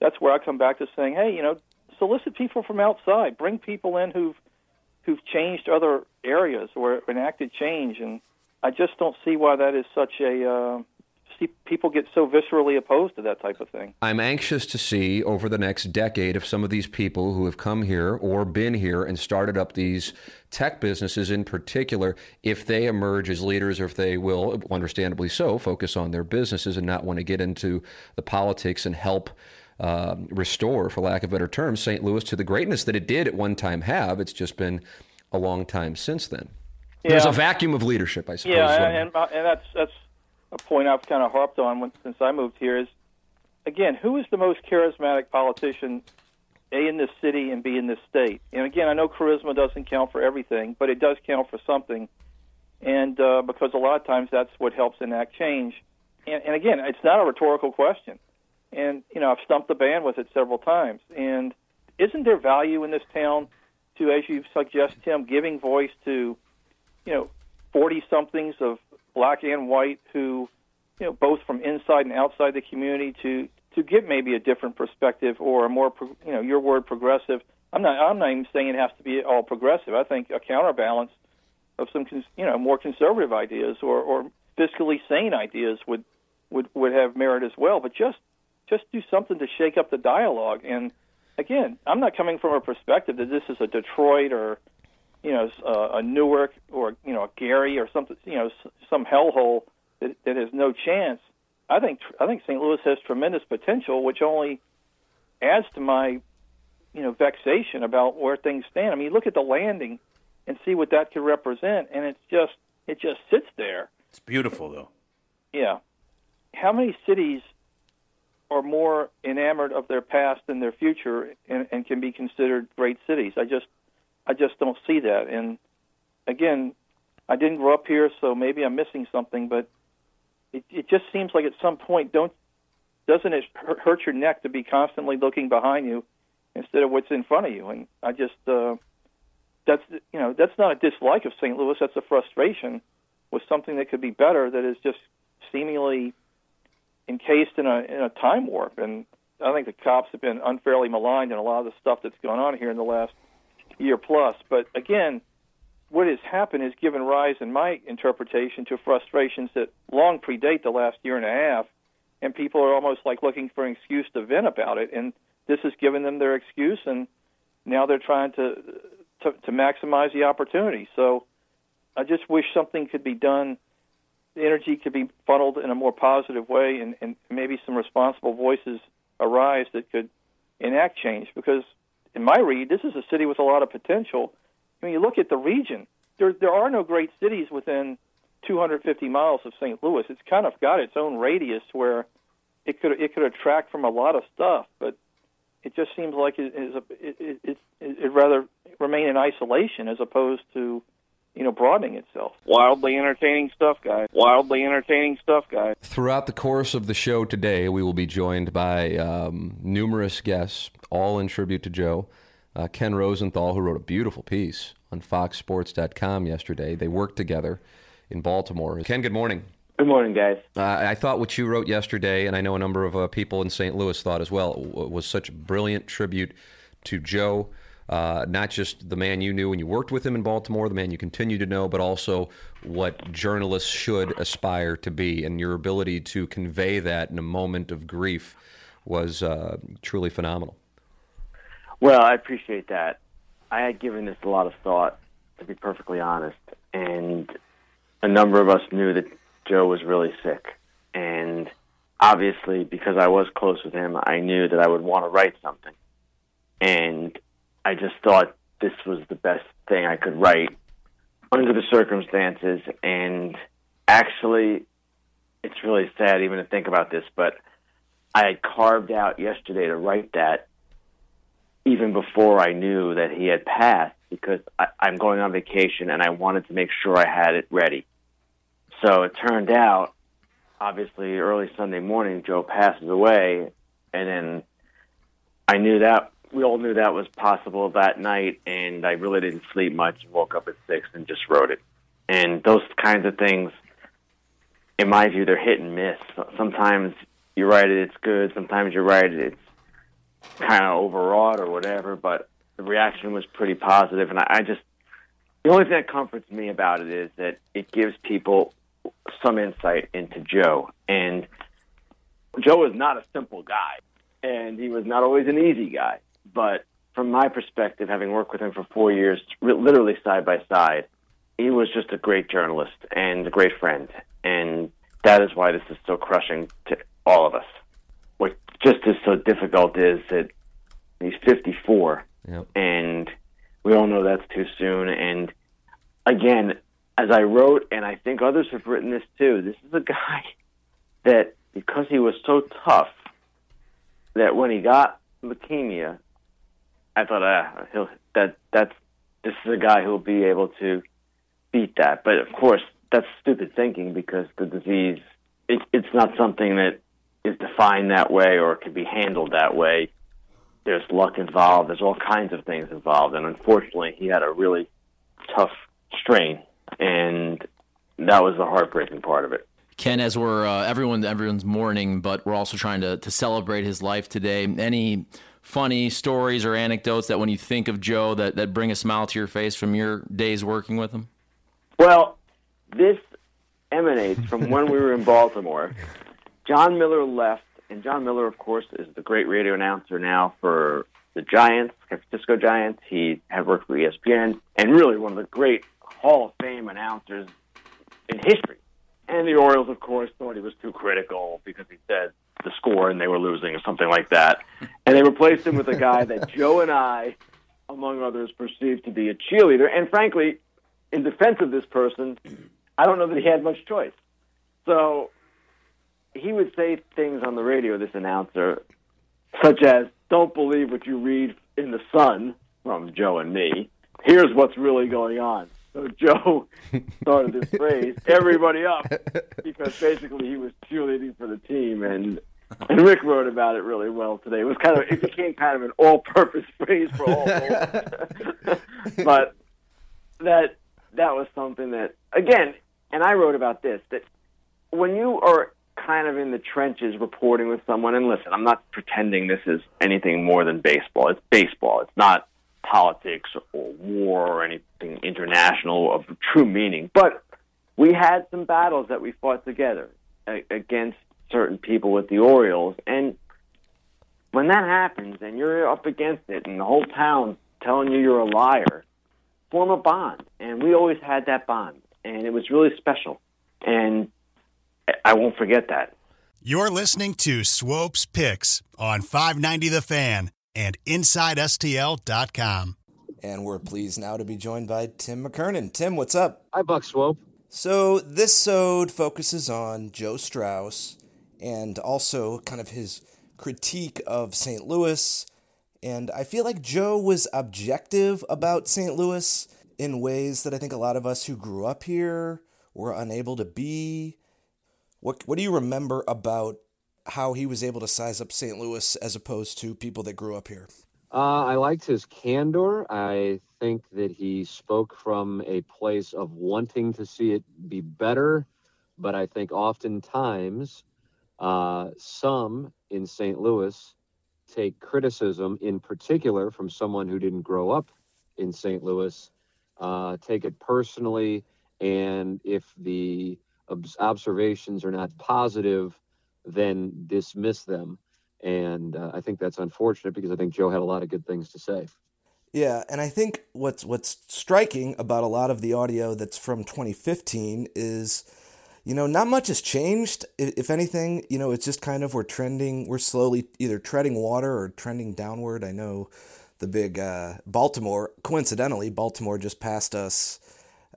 that's where I come back to saying, hey, you know, solicit people from outside, bring people in who've who've changed other areas or enacted change, and I just don't see why that is such a. Uh, see people get so viscerally opposed to that type of thing. I'm anxious to see over the next decade if some of these people who have come here or been here and started up these tech businesses in particular, if they emerge as leaders or if they will, understandably so, focus on their businesses and not want to get into the politics and help. Uh, restore, for lack of better terms, St. Louis to the greatness that it did at one time have. It's just been a long time since then. Yeah. There's a vacuum of leadership, I suppose. Yeah, and, and, and that's that's a point I've kind of harped on when, since I moved here. Is again, who is the most charismatic politician? A in this city and B in this state. And again, I know charisma doesn't count for everything, but it does count for something. And uh, because a lot of times that's what helps enact change. And, and again, it's not a rhetorical question. And you know, I've stumped the band with it several times. And isn't there value in this town to, as you suggest, Tim, giving voice to, you know, forty somethings of black and white who, you know, both from inside and outside the community to to get maybe a different perspective or a more, you know, your word progressive. I'm not. I'm not even saying it has to be all progressive. I think a counterbalance of some, you know, more conservative ideas or, or fiscally sane ideas would would would have merit as well. But just just do something to shake up the dialogue. And again, I'm not coming from a perspective that this is a Detroit or you know a, uh, a Newark or you know a Gary or something you know some hellhole that, that has no chance. I think I think St. Louis has tremendous potential, which only adds to my you know vexation about where things stand. I mean, look at the landing and see what that could represent, and it's just it just sits there. It's beautiful, though. Yeah. How many cities are more enamored of their past than their future and, and can be considered great cities. I just I just don't see that. And again, I didn't grow up here, so maybe I'm missing something. But it, it just seems like at some point, don't doesn't it hurt- your neck to be constantly looking behind you instead of what's in front of you? And I just uh, that's you know that's not a dislike of St. Louis. That's a frustration with something that could be better that is just seemingly encased in a in a time warp. And I think the cops have been unfairly maligned in a lot of the stuff that's gone on here in the last year plus. But again, what has happened has given rise, in my interpretation, to frustrations that long predate the last year and a half, and people are almost like looking for an excuse to vent about it. And this has given them their excuse, and now they're trying to to, to maximize the opportunity. So I just wish something could be done. The energy could be funneled in a more positive way, and, and maybe some responsible voices arise that could enact change. Because in my read, this is a city with a lot of potential. I mean, you look at the region. There there are no great cities within 250 miles of St. Louis. It's kind of got its own radius where it could it could attract from a lot of stuff, but it just seems like it is a, it, it, it, it rather remain in isolation as opposed to you know broadening itself. Wildly entertaining stuff, guys. Wildly entertaining stuff, guys. Throughout the course of the show today, we will be joined by um, numerous guests, all in tribute to Joe. Uh, Ken Rosenthal, who wrote a beautiful piece on FoxSports.com yesterday. They worked together in Baltimore. Ken, good morning. Good morning, guys. Uh, I thought what you wrote yesterday, and I know a number of uh, people in St. Louis thought as well, was such a brilliant tribute to Joe. Uh, not just the man you knew when you worked with him in Baltimore, the man you continue to know, but also what journalists should aspire to be. And your ability to convey that in a moment of grief was uh, truly phenomenal. Well, I appreciate that. I had given this a lot of thought, to be perfectly honest, and a number of us knew that Joe was really sick. And obviously, because I was close with him, I knew that I would want to write something. And I just thought this was the best thing I could write under the circumstances. And actually, it's really sad even to think about this, but I had carved out yesterday to write that even before I knew that he had passed because I, I'm going on vacation and I wanted to make sure I had it ready. So it turned out, obviously, early Sunday morning, Joe passes away, and then I knew that we all knew that was possible that night, and I really didn't sleep much. Woke up at six and just wrote it. And those kinds of things, in my view, they're hit and miss. Sometimes you write it, it's good. Sometimes you write it, it's kind of overwrought or whatever. But the reaction was pretty positive, and I, I just the only thing that comforts me about it is that it gives people some insight into Joe. And Joe is not a simple guy, and he was not always an easy guy. But from my perspective, having worked with him for four years, literally side by side, he was just a great journalist and a great friend. And that is why this is so crushing to all of us. What just is so difficult is that he's 54, Yep. and we all know that's too soon. And again, as I wrote, and I think others have written this too, this is a guy that because he was so tough, that when he got leukemia, I thought, ah, he'll that that's this is a guy who'll be able to beat that. But of course, that's stupid thinking because the disease it, it's not something that is defined that way or can be handled that way. There's luck involved. There's all kinds of things involved, and unfortunately, he had a really tough strain, and that was the heartbreaking part of it. Ken, as we're uh, everyone everyone's mourning, but we're also trying to to celebrate his life today. Any funny stories or anecdotes that when you think of Joe that that bring a smile to your face from your days working with him? Well, this emanates from when we were in Baltimore. Jon Miller left, and Jon Miller, of course, is the great radio announcer now for the Giants, San Francisco Giants. He had worked for ESPN, and really one of the great Hall of Fame announcers in history. And the Orioles, of course, thought he was too critical because he said the score and they were losing or something like that. And they replaced him with a guy that Joe and I, among others, perceived to be a cheerleader. And frankly, in defense of this person, I don't know that he had much choice. So he would say things on the radio, this announcer, such as, Don't believe what you read in the Sun from Joe and me. Here's what's really going on. So Joe started this phrase, "Everybody up," because basically he was cheerleading for the team, and and Rick wrote about it really well today. It was kind of it became kind of an all-purpose phrase for all. but that that was something that again, and I wrote about this that when you are kind of in the trenches reporting with someone, and listen, I'm not pretending this is anything more than baseball. It's baseball. It's not politics or war or anything international of true meaning. But we had some battles that we fought together against certain people with the Orioles, and when that happens and you're up against it, and the whole town's telling you you're a liar, form a bond. And we always had that bond, and it was really special. And I won't forget that. You're listening to Swope's Picks on 590 The Fan and InsideSTL.com. And we're pleased now to be joined by Tim McKernan. Tim, what's up? Hi, Buck Swope. So this sode focuses on Joe Strauss and also kind of his critique of St. Louis. And I feel like Joe was objective about St. Louis in ways that I think a lot of us who grew up here were unable to be. What what do you remember about how he was able to size up St. Louis as opposed to people that grew up here? Uh, I liked his candor. I think that he spoke from a place of wanting to see it be better, but I think oftentimes uh, some in St. Louis take criticism, in particular from someone who didn't grow up in St. Louis, uh, take it personally, and if the obs- observations are not positive, then dismiss them. And uh, I think that's unfortunate because I think Joe had a lot of good things to say. Yeah, and I think what's what's striking about a lot of the audio that's from 2015 is, you know, not much has changed. If anything, you know, it's just kind of we're trending, we're slowly either treading water or trending downward. I know the big uh, Baltimore, coincidentally, Baltimore just passed us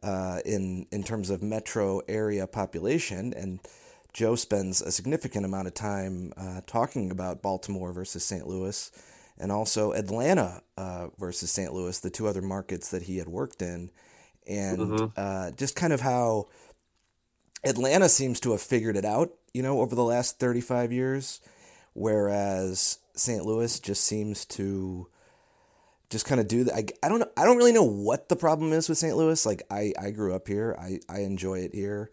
uh, in in terms of metro area population, and Joe spends a significant amount of time uh, talking about Baltimore versus St. Louis, and also Atlanta uh, versus St. Louis, the two other markets that he had worked in, and Mhm. uh, just kind of how Atlanta seems to have figured it out, you know, over the last 35 years, whereas St. Louis just seems to just kind of do that. I, I don't know. I don't really know what the problem is with St. Louis. Like I, I grew up here. I, I enjoy it here.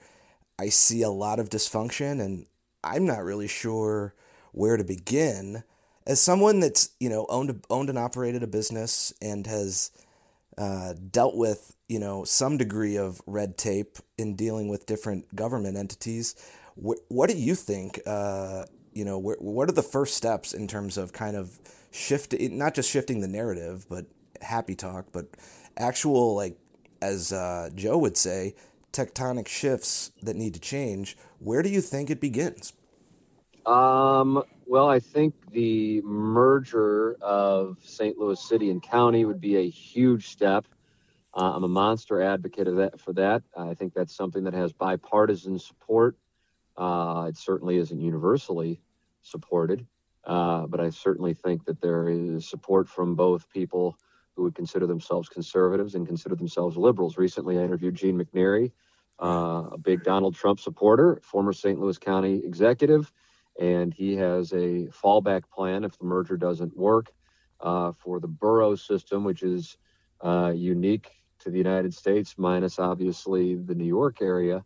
I see a lot of dysfunction and I'm not really sure where to begin. As someone that's, you know, owned owned and operated a business and has uh, dealt with, you know, some degree of red tape in dealing with different government entities, wh- what do you think, uh, you know, wh- what are the first steps in terms of kind of shift, not just shifting the narrative, but happy talk, but actual, like, as uh, Joe would say, tectonic shifts that need to change. Where do you think it begins? Um, well, I think the merger of St. Louis City and County would be a huge step. Uh, I'm a monster advocate of that for that. I think that's something that has bipartisan support. Uh, it certainly isn't universally supported, uh, but I certainly think that there is support from both people who would consider themselves conservatives and consider themselves liberals. Recently, I interviewed Gene McNary, uh, a big Donald Trump supporter, former St. Louis County executive, and he has a fallback plan if the merger doesn't work uh, for the borough system, which is uh, unique to the United States, minus obviously the New York area.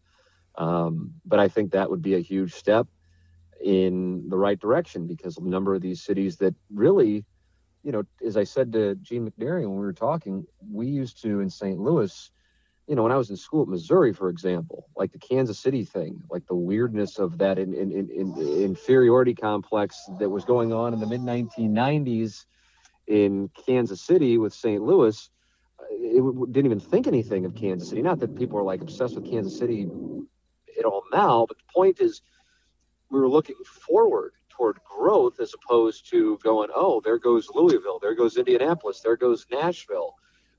Um, but I think that would be a huge step in the right direction because a number of these cities that really, you know, as I said to Gene McNary when we were talking, we used to in St. Louis, you know, when I was in school at Missouri, for example, like the Kansas City thing, like the weirdness of that in, in, in, in inferiority complex that was going on in the mid 1990s in Kansas City with St. Louis, uh, it w- didn't even think anything of Kansas City. Not that people are like obsessed with Kansas City at all now, but the point is we were looking forward toward growth as opposed to going, oh, there goes Louisville, there goes Indianapolis, there goes Nashville.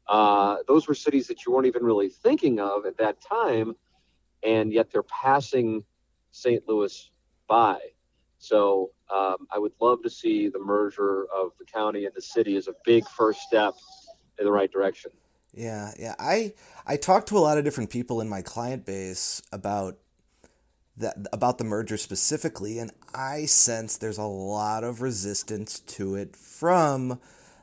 Uh, those were cities that you weren't even really thinking of at that time, and yet they're passing St. Louis by. So um, I would love to see the merger of the county and the city as a big first step in the right direction. Yeah, yeah. I I talked to a lot of different people in my client base about that about the merger specifically, and I sense there's a lot of resistance to it from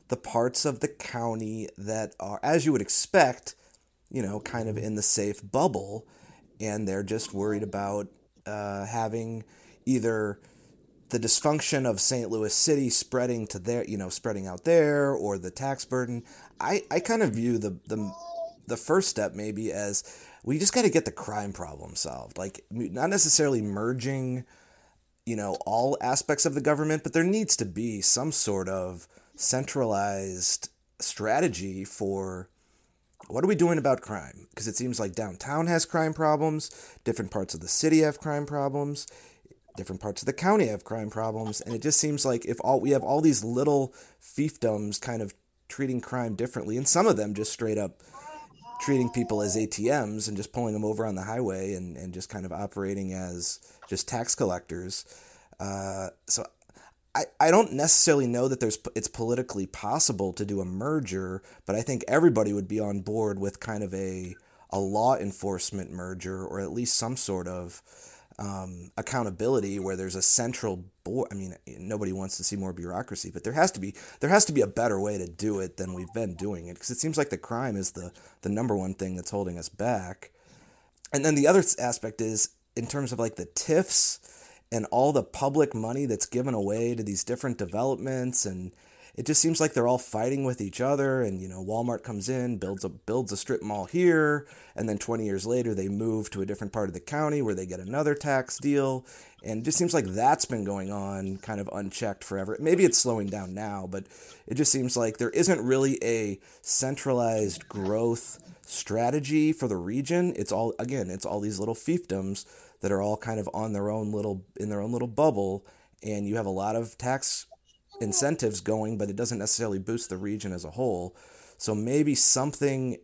the parts of the county that are, as you would expect, you know, kind of in the safe bubble, and they're just worried about uh, having either the dysfunction of St. Louis City spreading to their, you know, spreading out there, or the tax burden. I, I kind of view the the the first step maybe as we just got to get the crime problem solved. Like not necessarily merging, you know, all aspects of the government, but there needs to be some sort of centralized strategy for what are we doing about crime? Because it seems like downtown has crime problems, different parts of the city have crime problems, different parts of the county have crime problems, and it just seems like if all we have all these little fiefdoms kind of treating crime differently, and some of them just straight up treating people as ATMs and just pulling them over on the highway and, and just kind of operating as just tax collectors. Uh, so I, I don't necessarily know that there's it's politically possible to do a merger, but I think everybody would be on board with kind of a a law enforcement merger or at least some sort of um, accountability where there's a central board. I mean, nobody wants to see more bureaucracy, but there has to be there has to be a better way to do it than we've been doing it because it seems like the crime is the the number one thing that's holding us back. And then the other aspect is in terms of like the TIFs and all the public money that's given away to these different developments and it just seems like they're all fighting with each other and you know Walmart comes in builds a builds a strip mall here and then 20 years later they move to a different part of the county where they get another tax deal. And it just seems like that's been going on kind of unchecked forever. Maybe it's slowing down now but it just seems like there isn't really a centralized growth strategy for the region. It's all again it's all these little fiefdoms that are all kind of on their own little in their own little bubble and you have a lot of tax incentives going, but it doesn't necessarily boost the region as a whole. So maybe something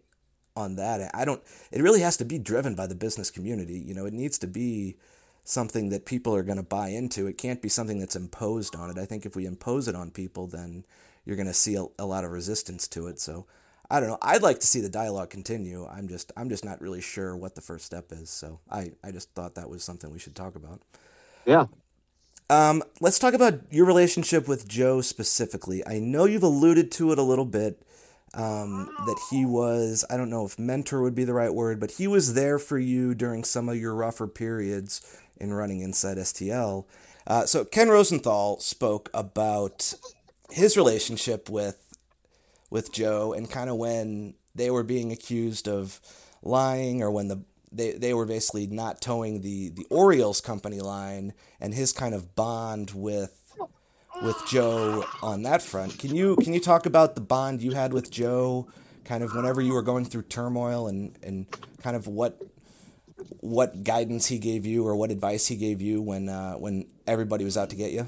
on that. I don't. It really has to be driven by the business community. You know, it needs to be something that people are going to buy into. It can't be something that's imposed on it. I think if we impose it on people, then you're going to see a, a lot of resistance to it. So I don't know. I'd like to see the dialogue continue. I'm just I'm just not really sure what the first step is. So I I just thought that was something we should talk about. Yeah, um, let's talk about your relationship with Joe specifically. I know you've alluded to it a little bit. Um, that he was, I don't know if mentor would be the right word, but he was there for you during some of your rougher periods in running inside STL. Uh, so Ken Rosenthal spoke about his relationship with with Joe and kind of when they were being accused of lying or when the they, they were basically not towing the, the Orioles company line and his kind of bond with with Joe on that front. Can you can you talk about the bond you had with Joe kind of whenever you were going through turmoil and, and kind of what what guidance he gave you or what advice he gave you when uh, when everybody was out to get you?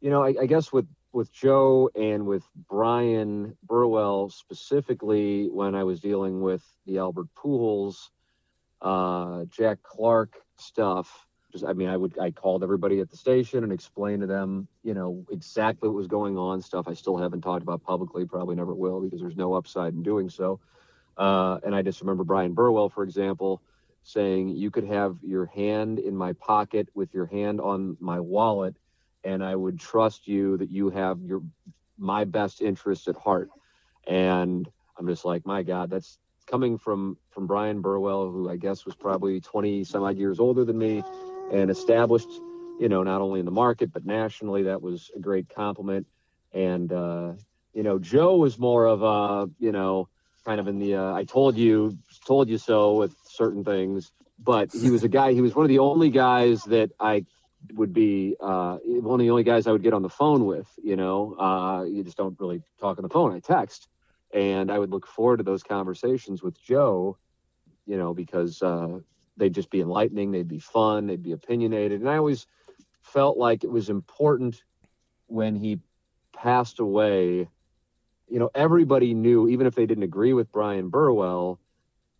You know, I, I guess with with Joe and with Bryan Burwell specifically when I was dealing with the Albert Pujols uh, Jack Clark stuff. Just, I mean, I would I called everybody at the station and explained to them, you know, exactly what was going on. Stuff I still haven't talked about publicly, probably never will because there's no upside in doing so. Uh, and I just remember Bryan Burwell, for example, saying you could have your hand in my pocket with your hand on my wallet, and I would trust you that you have your my best interests at heart. And I'm just like, my God, that's coming from from Bryan Burwell, who I guess was probably 20 some odd years older than me, and established, you know, not only in the market but nationally. That was a great compliment. And uh, you know, Joe was more of a, you know, kind of in the uh, I told you, told you so with certain things. But he was a guy. He was one of the only guys that I would be uh, one of the only guys I would get on the phone with. You know, uh, you just don't really talk on the phone. I text and I would look forward to those conversations with Joe, you know, because uh, they'd just be enlightening, they'd be fun, they'd be opinionated. And I always felt like it was important when he passed away. You know, everybody knew, even if they didn't agree with Bryan Burwell,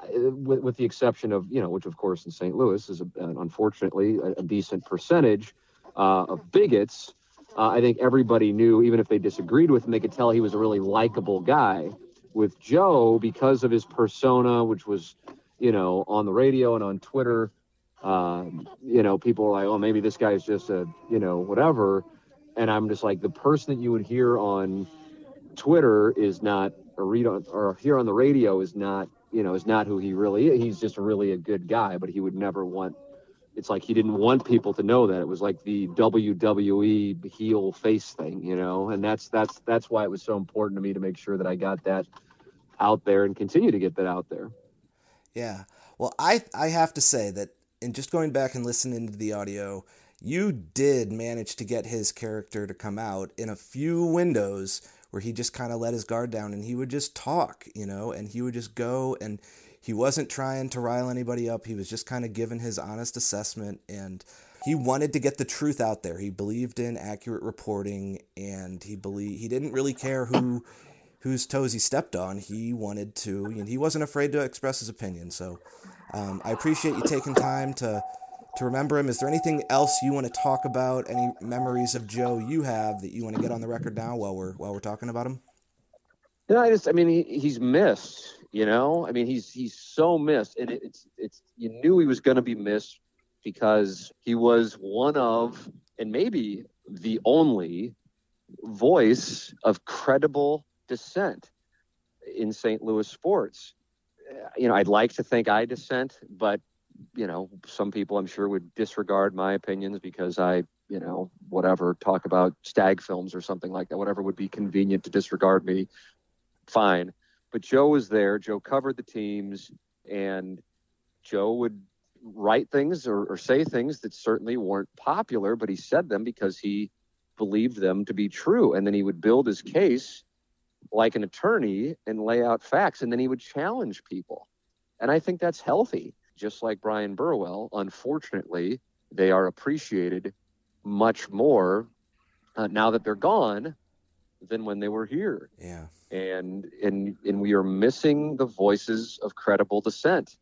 uh, with, with the exception of, you know, which of course in St. Louis is a, unfortunately a, a, decent percentage uh, of bigots. Uh, I think everybody knew, even if they disagreed with him, they could tell he was a really likable guy with Joe because of his persona, which was, you know, on the radio and on Twitter. Um, you know, people were like, "Oh, maybe this guy's just a, you know, whatever," and I'm just like, the person that you would hear on Twitter is not, or read on, or hear on the radio is not, you know, is not who he really is. He's just really a good guy, but he would never want. It's like he didn't want people to know that. It was like the WWE heel face thing, you know, and that's that's that's why it was so important to me to make sure that I got that out there and continue to get that out there. Yeah. Well, I I have to say that in just going back and listening to the audio, you did manage to get his character to come out in a few windows where he just kind of let his guard down and he would just talk, you know, and he would just go and he wasn't trying to rile anybody up. He was just kind of giving his honest assessment and he wanted to get the truth out there. He believed in accurate reporting and he believed he didn't really care who whose toes he stepped on. He wanted to, and he wasn't afraid to express his opinion. So um, I appreciate you taking time to to remember him. Is there anything else you want to talk about? Any memories of Joe you have that you want to get on the record now while we're while we're talking about him? No, I just, I mean, he, he's missed. You know, I mean, he's he's so missed, and it, it's it's you knew he was going to be missed because he was one of, and maybe the only voice of credible dissent in St. Louis sports. Uh, You know, I'd like to think I dissent, but you know, some people I'm sure would disregard my opinions because I, you know, whatever, talk about stag films or something like that, whatever would be convenient to disregard me, fine. But Joe was there. Joe covered the teams, and Joe would write things or, or say things that certainly weren't popular, but he said them because he believed them to be true. And then he would build his case like an attorney and lay out facts, and then he would challenge people. And I think that's healthy. Just like Bryan Burwell, unfortunately, they are appreciated much more uh, now that they're gone than when they were here. Yeah. And and and we are missing the voices of credible dissent.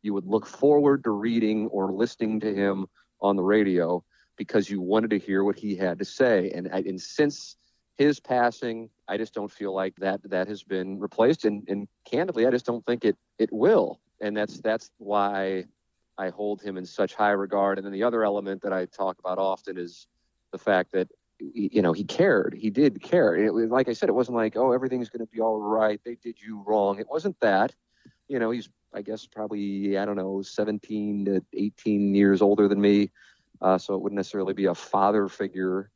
You would look forward to reading or listening to him on the radio because you wanted to hear what he had to say. And and since his passing, I just don't feel like that that has been replaced. And and candidly, I just don't think it it will. And that's that's why I hold him in such high regard. And then the other element that I talk about often is the fact that you know he cared. He did care. It was like I said, it wasn't like oh everything's going to be all right. They did you wrong. It wasn't that. You know, he's I guess probably I don't know 17 to 18 years older than me, uh, so it wouldn't necessarily be a father figure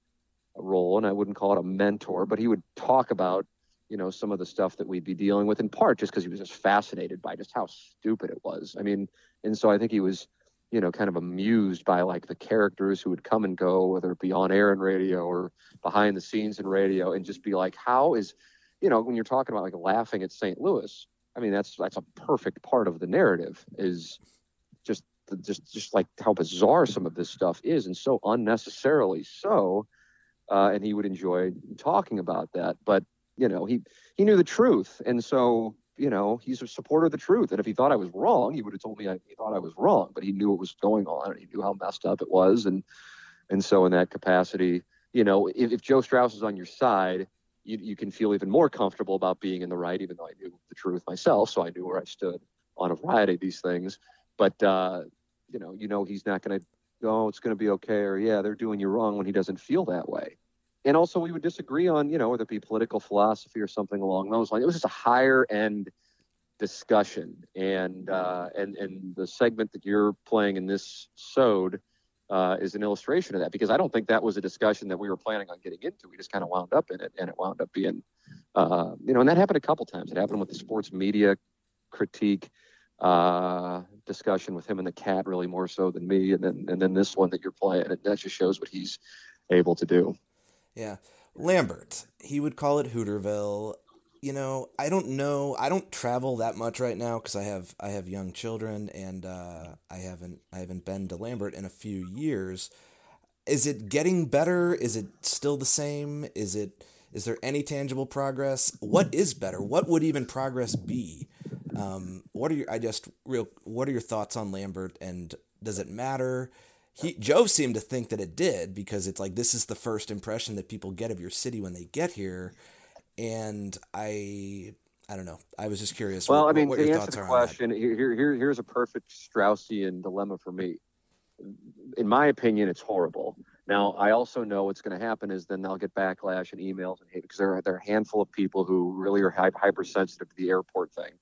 role, and I wouldn't call it a mentor. But he would talk about you know some of the stuff that we'd be dealing with in part just because he was just fascinated by just how stupid it was. I mean, and so I think he was you know kind of amused by like the characters who would come and go, whether it be on air and radio or behind the scenes in radio, and just be like, how is you know when you're talking about like laughing at St. Louis. I mean, that's that's a perfect part of the narrative is just just just like how bizarre some of this stuff is, and so unnecessarily so. Uh, and he would enjoy talking about that, but you know, he he knew the truth, and so you know, he's a supporter of the truth. And if he thought I was wrong, he would have told me I, he thought I was wrong. But he knew what was going on, and he knew how messed up it was, and and so in that capacity, you know, if, if Joe Strauss is on your side, you, you can feel even more comfortable about being in the right, even though I knew the truth myself, so I knew where I stood on a variety of these things. But uh, you know, you know he's not going to, oh, it's going to be okay, or yeah, they're doing you wrong when he doesn't feel that way. And also, we would disagree on, you know, whether it be political philosophy or something along those lines. It was just a higher end discussion, and uh, and and the segment that you're playing in this sode uh, is an illustration of that because I don't think that was a discussion that we were planning on getting into. We just kind of wound up in it, and it wound up being, uh, you know, and that happened a couple times. It happened with the sports media critique uh, discussion with him and the cat, really more so than me, and then and then this one that you're playing. And that just shows what he's able to do. Yeah. Lambert, he would call it Hooterville. You know, I don't know. I don't travel that much right now because I have I have young children and uh, I haven't I haven't been to Lambert in a few years. Is it getting better? Is it still the same? Is it is there any tangible progress? What is better? What would even progress be? Um, what are your I just real what are your thoughts on Lambert and does it matter? He Joe seemed to think that it did because it's like this is the first impression that people get of your city when they get here, and I I don't know. I was just curious. Well, what, I mean, what to your answer thoughts the are on that. question, here, here, here's a perfect Straussian dilemma for me. In my opinion, it's horrible. Now, I also know what's going to happen is then they'll get backlash and emails and hate because there are, there are a handful of people who really are hypersensitive to the airport thing.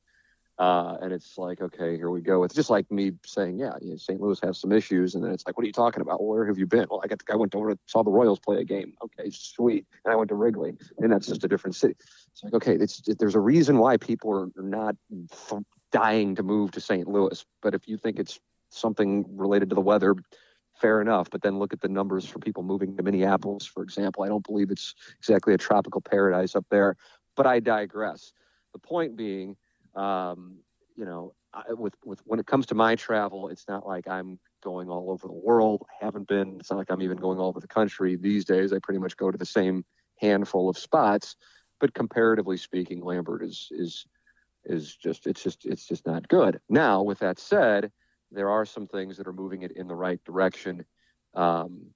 Uh, and it's like, okay, here we go. It's just like me saying, yeah, you know, St. Louis has some issues, and then it's like, what are you talking about? Where have you been? Well, I got, I went over, to, saw the Royals play a game. Okay, sweet. And I went to Wrigley, and that's just a different city. It's like, okay, it's, there's a reason why people are not f- dying to move to St. Louis. But if you think it's something related to the weather, fair enough. But then look at the numbers for people moving to Minneapolis, for example. I don't believe it's exactly a tropical paradise up there. But I digress. The point being, um, you know, I, with with when it comes to my travel, it's not like I'm going all over the world. I haven't been. It's not like I'm even going all over the country these days. I pretty much go to the same handful of spots. But comparatively speaking, Lambert is is is just it's just it's just not good. Now, with that said, there are some things that are moving it in the right direction. Um,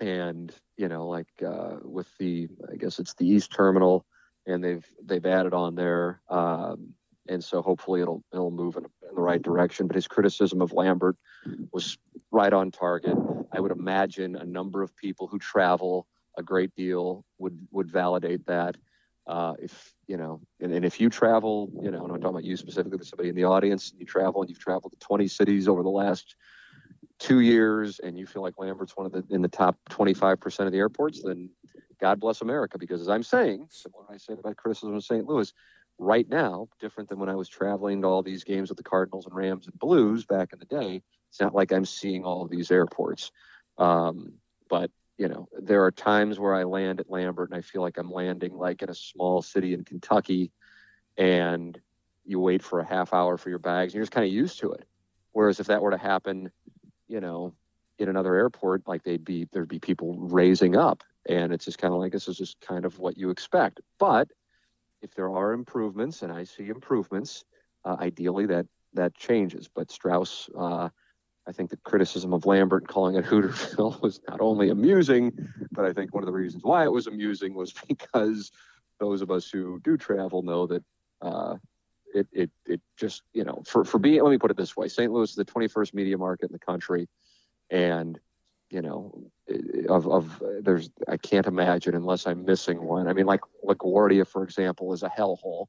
and you know, like uh, with the, I guess it's the East Terminal, and they've they've added on there, um, and so hopefully it'll it'll move in, in the right direction. But his criticism of Lambert was right on target. I would imagine a number of people who travel a great deal would would validate that. Uh, if you know, and, and if you travel, you know, and I'm talking about you specifically, but somebody in the audience, and you travel and you've traveled to 20 cities over the last two years, and you feel like Lambert's one of the in the top 25% of the airports, then God bless America. Because as I'm saying, similar I said about criticism of St. Louis, right now, different than when I was traveling to all these games with the Cardinals and Rams and Blues back in the day. It's not like I'm seeing all of these airports. Um, but you know, there are times where I land at Lambert and I feel like I'm landing like in a small city in Kentucky, and you wait for a half hour for your bags, and you're just kind of used to it. Whereas if that were to happen, you know, in another airport, like they'd be there'd be people raising up, and it's just kind of like this is just kind of what you expect. But if there are improvements, and I see improvements, uh, ideally that that changes. But Strauss, uh, I think the criticism of Lambert calling it Hooterville was not only amusing, but I think one of the reasons why it was amusing was because those of us who do travel know that uh, it, it it just you know for for being let me put it this way, St. Louis is the 21st media market in the country, and you know of of there's I can't imagine unless I'm missing one. I mean like LaGuardia for example is a hellhole.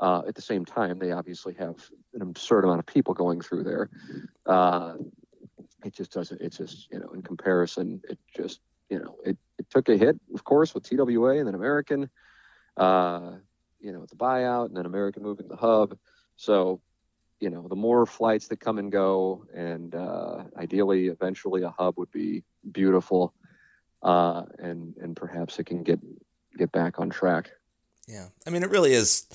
Uh, at the same time, they obviously have an absurd amount of people going through there. Uh, it just doesn't. It's just you know, in comparison, it just you know, it, it took a hit, of course, with TWA and then American, uh, you know, with the buyout and then American moving the hub. So, you know, the more flights that come and go, and uh, ideally, eventually, a hub would be beautiful, uh, and and perhaps it can get get back on track. Yeah, I mean, it really is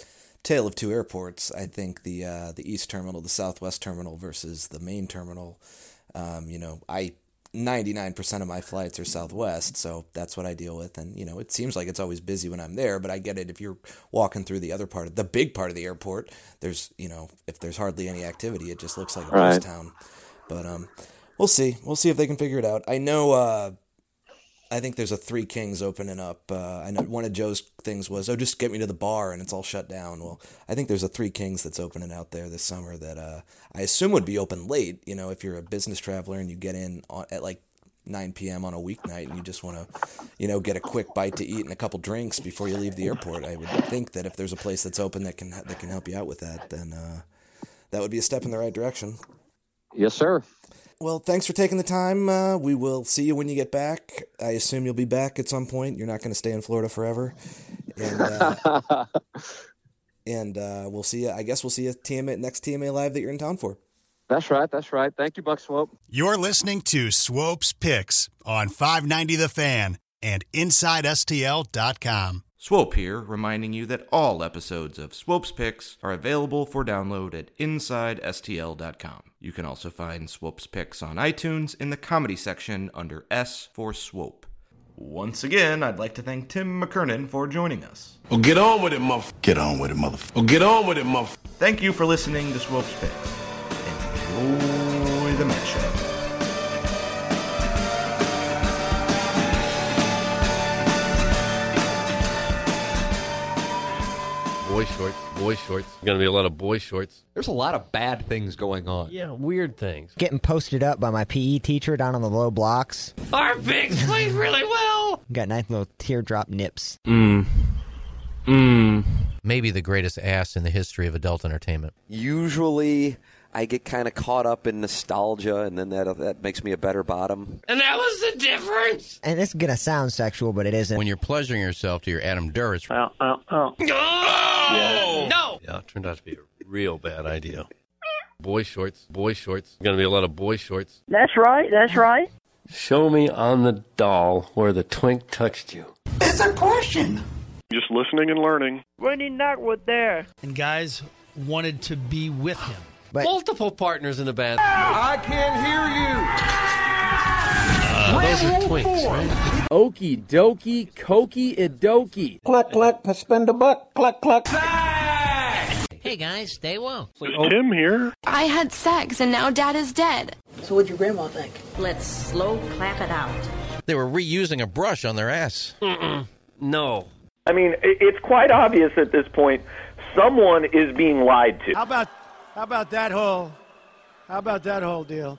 tale of two airports. I think the uh, the east terminal, the southwest terminal versus the main terminal. Um, you know, I 99% of my flights are southwest, so that's what I deal with. And, you know, it seems like it's always busy when I'm there, but I get it if you're walking through the other part of the big part of the airport, there's, you know, if there's hardly any activity, it just looks like a Right. ghost town. But um we'll see. We'll see if they can figure it out. I know uh I think there's a Three Kings opening up. Uh, I know one of Joe's things was, "Oh, just get me to the bar," and it's all shut down. Well, I think there's a Three Kings that's opening out there this summer that uh, I assume would be open late. You know, if you're a business traveler and you get in at like 9 p.m. on a weeknight and you just want to, you know, get a quick bite to eat and a couple drinks before you leave the airport, I would think that if there's a place that's open that can that can help you out with that, then uh, that would be a step in the right direction. Yes, sir. Well, thanks for taking the time. Uh, we will see you when you get back. I assume you'll be back at some point. You're not going to stay in Florida forever. And, uh, and uh, we'll see you. I guess we'll see you at TMA, next TMA Live that you're in town for. That's right. That's right. Thank you, Buck Swope. You're listening to Swopes Picks on 590 The Fan and InsideSTL.com. Swope here, reminding you that all episodes of Swope's Picks are available for download at InsideSTL.com. You can also find Swope's Picks on iTunes in the comedy section under S for Swope. Once again, I'd like to thank Tim McKernan for joining us. Well, get on with it, motherfucker. Get on with it, motherfucker. Well, get on with it, motherfucker. Thank you for listening to Swope's Picks. Enjoy the matchup. Shorts. Boy shorts. Going to be a lot of boy shorts. There's a lot of bad things going on. Yeah, weird things. Getting posted up by my PE teacher down on the low blocks. Our bigs played really well. Got nice little teardrop nips. Mmm. Mmm. Maybe the greatest ass in the history of adult entertainment. Usually, I get kind of caught up in nostalgia, and then that that makes me a better bottom. And that was the difference. And it's gonna sound sexual, but it isn't. When you're pleasuring yourself to your Adam Duritz. Oh, oh, oh. Oh! No! Yeah, it turned out to be a real bad idea. Boy shorts. Boy shorts. Going to be a lot of boy shorts. That's right. That's right. Show me on the doll where the twink touched you. It's a question. Just listening and learning. Randy Knockwood there. And guys wanted to be with him. Multiple partners in the band. I can't hear you. Uh, those are twinks, right? Okie dokie, cokey idoki. Cluck, cluck, spend a buck, cluck, cluck. Hey guys, stay well. Is Tim here? I had sex and now dad is dead. So what'd your grandma think? Let's slow clap it out. They were reusing a brush on their ass. Mm-mm. No. I mean, it's quite obvious at this point someone is being lied to. How about how about that whole how about that whole deal?